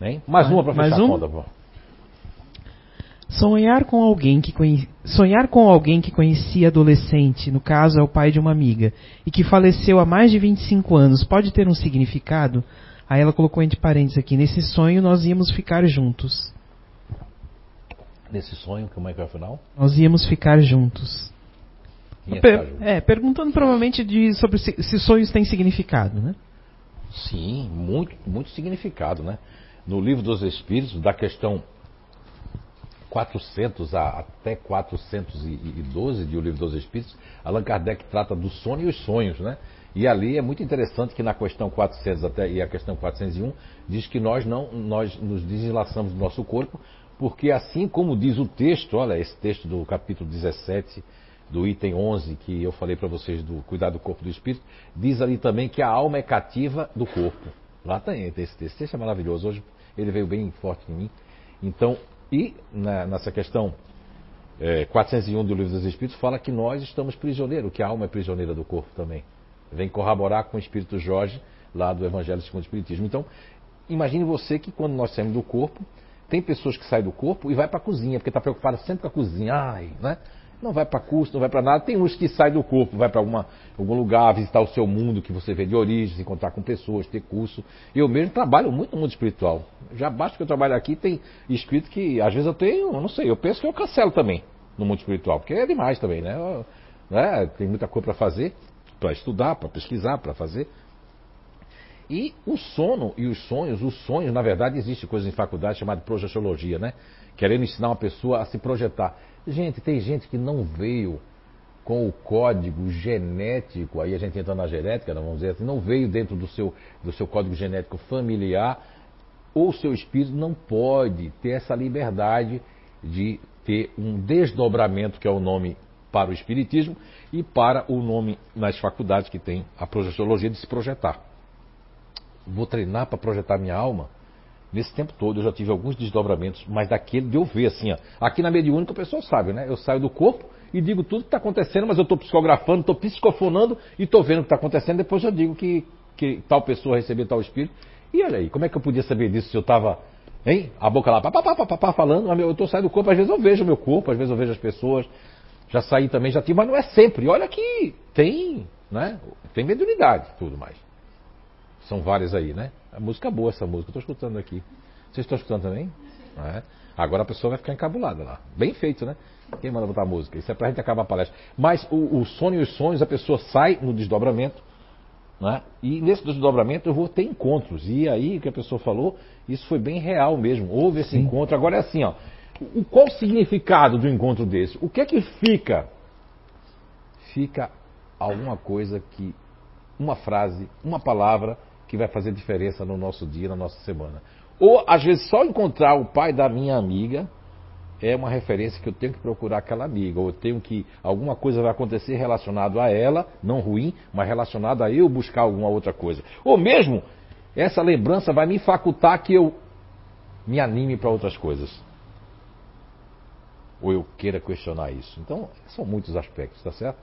Hein? Mais uma para fechar uma? a conta, Sonhar com alguém que conhe... sonhar com alguém que conhecia adolescente, no caso é o pai de uma amiga, e que faleceu há mais de 25 anos, pode ter um significado? Aí ela colocou entre parênteses aqui, nesse sonho nós íamos ficar juntos nesse sonho, como é que é o final? Nós íamos ficar juntos. Per É, perguntando provavelmente de, sobre se, se, sonhos têm significado, né? Sim, muito, muito significado, né? No livro dos Espíritos, da questão 400 a, até 412 de O Livro dos Espíritos, Allan Kardec trata do sono e os sonhos, né? E ali é muito interessante que na questão 400 até e a questão 401 diz que nós não nós nos desenlaçamos do nosso corpo porque assim como diz o texto, olha, esse texto do capítulo 17, do item 11, que eu falei para vocês do cuidar do corpo do espírito, diz ali também que a alma é cativa do corpo. Lá tem esse texto. Esse texto é maravilhoso. Hoje ele veio bem forte em mim. Então, e na, nessa questão é, 401 do Livro dos Espíritos, fala que nós estamos prisioneiros, que a alma é prisioneira do corpo também. Vem corroborar com o Espírito Jorge, lá do Evangelho segundo o Espiritismo. Então, imagine você que quando nós saímos do corpo, tem pessoas que saem do corpo e vai para a cozinha, porque está preocupado sempre com a cozinha. Ai, né? Não vai para curso, não vai para nada. Tem uns que saem do corpo, vai para algum lugar, visitar o seu mundo que você vê de origem, se encontrar com pessoas, ter curso. Eu mesmo trabalho muito no mundo espiritual. Já basta que eu trabalho aqui, tem escrito que às vezes eu tenho, não sei, eu penso que eu cancelo também no mundo espiritual, porque é demais também, né? Eu, né? Tem muita coisa para fazer, para estudar, para pesquisar, para fazer. E o sono e os sonhos, os sonhos, na verdade, existe coisa em faculdade chamada projeciologia, né? Querendo ensinar uma pessoa a se projetar. Gente, tem gente que não veio com o código genético, aí a gente entra na genética, né, vamos dizer assim, não veio dentro do seu, do seu código genético familiar, ou seu espírito não pode ter essa liberdade de ter um desdobramento, que é o nome para o espiritismo, e para o nome nas faculdades que tem a projeciologia de se projetar. Vou treinar para projetar minha alma? Nesse tempo todo eu já tive alguns desdobramentos, mas daquele de eu ver assim, ó, aqui na mediúnica o pessoal sabe, né? Eu saio do corpo e digo tudo que está acontecendo, mas eu estou psicografando, estou psicofonando e estou vendo o que está acontecendo, depois eu digo que, que tal pessoa recebeu tal espírito. E olha aí, como é que eu podia saber disso se eu estava, hein? A boca lá, papapá, papapá, falando, eu estou saindo do corpo, às vezes eu vejo o meu corpo, às vezes eu vejo as pessoas, já saí também, já tive, mas não é sempre. Olha que tem, né? Tem mediunidade tudo mais. São várias aí, né? A música é boa essa música, estou escutando aqui. Vocês estão escutando também? É. Agora a pessoa vai ficar encabulada lá. Bem feito, né? Quem manda botar música? Isso é pra gente acabar a palestra. Mas o, o sonho e os sonhos, a pessoa sai no desdobramento, né? e nesse desdobramento eu vou ter encontros. E aí, o que a pessoa falou, isso foi bem real mesmo. Houve esse Sim. encontro. Agora é assim, ó. O, qual o significado do encontro desse? O que é que fica? Fica alguma coisa que. Uma frase, uma palavra que vai fazer diferença no nosso dia, na nossa semana. Ou às vezes só encontrar o pai da minha amiga é uma referência que eu tenho que procurar aquela amiga, ou eu tenho que alguma coisa vai acontecer relacionado a ela, não ruim, mas relacionado a eu buscar alguma outra coisa. Ou mesmo essa lembrança vai me facultar que eu me anime para outras coisas. Ou eu queira questionar isso. Então, são muitos aspectos, tá certo?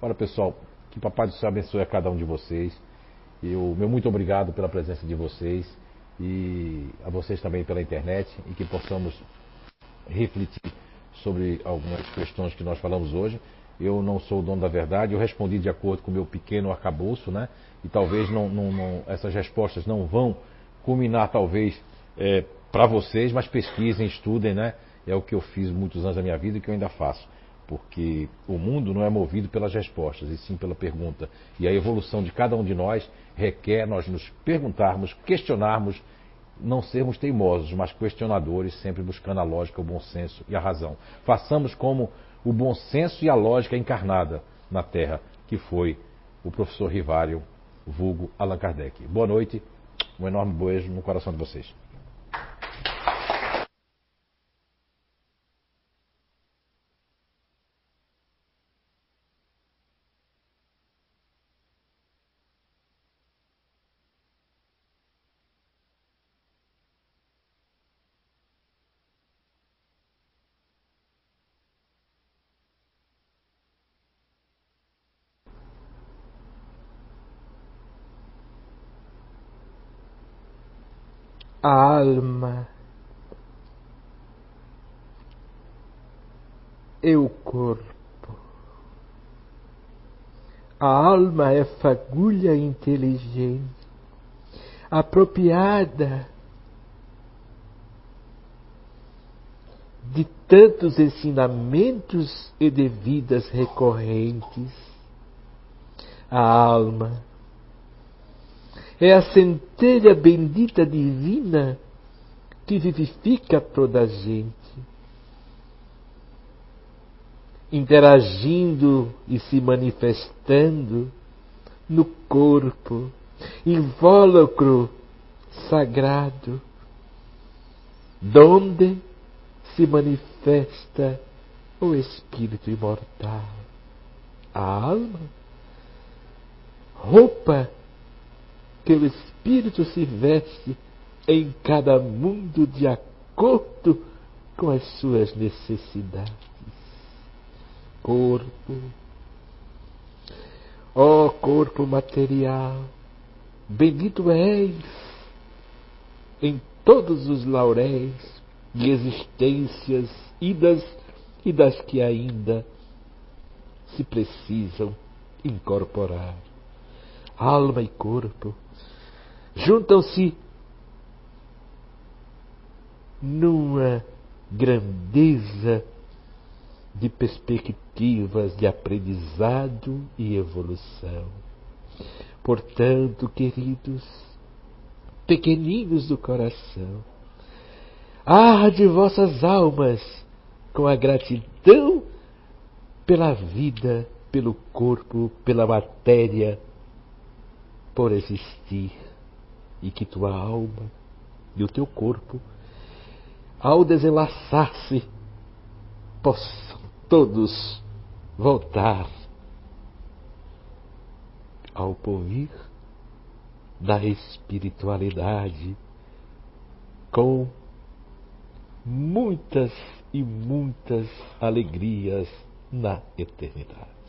Olha, pessoal, que Papai do Céu abençoe a cada um de vocês. Eu, meu muito obrigado pela presença de vocês e a vocês também pela internet e que possamos refletir sobre algumas questões que nós falamos hoje. Eu não sou o dono da verdade, eu respondi de acordo com o meu pequeno arcabouço, né? E talvez não, não, não essas respostas não vão culminar, talvez, é, para vocês, mas pesquisem, estudem, né? É o que eu fiz muitos anos da minha vida e que eu ainda faço. Porque o mundo não é movido pelas respostas, e sim pela pergunta. E a evolução de cada um de nós requer nós nos perguntarmos, questionarmos não sermos teimosos, mas questionadores, sempre buscando a lógica, o bom senso e a razão. Façamos como o bom senso e a lógica encarnada na Terra, que foi o professor Rivário, vulgo Allan Kardec. Boa noite, um enorme beijo no coração de vocês. Alma e o corpo. A alma é fagulha inteligente, apropriada de tantos ensinamentos e de vidas recorrentes. A alma é a centelha bendita divina que vivifica toda a gente. Interagindo e se manifestando no corpo, invólucro sagrado, donde se manifesta o espírito imortal, a alma, roupa o Espírito se veste em cada mundo de acordo com as suas necessidades. Corpo, ó oh, corpo material, bendito és em todos os lauréis de existências idas e das que ainda se precisam incorporar. Alma e corpo juntam-se numa grandeza de perspectivas de aprendizado e evolução. Portanto, queridos, pequeninos do coração. Arde vossas almas com a gratidão pela vida, pelo corpo, pela matéria, por existir, e que tua alma e o teu corpo, ao desenlaçar-se, possam todos voltar ao porvir da espiritualidade com muitas e muitas alegrias na eternidade.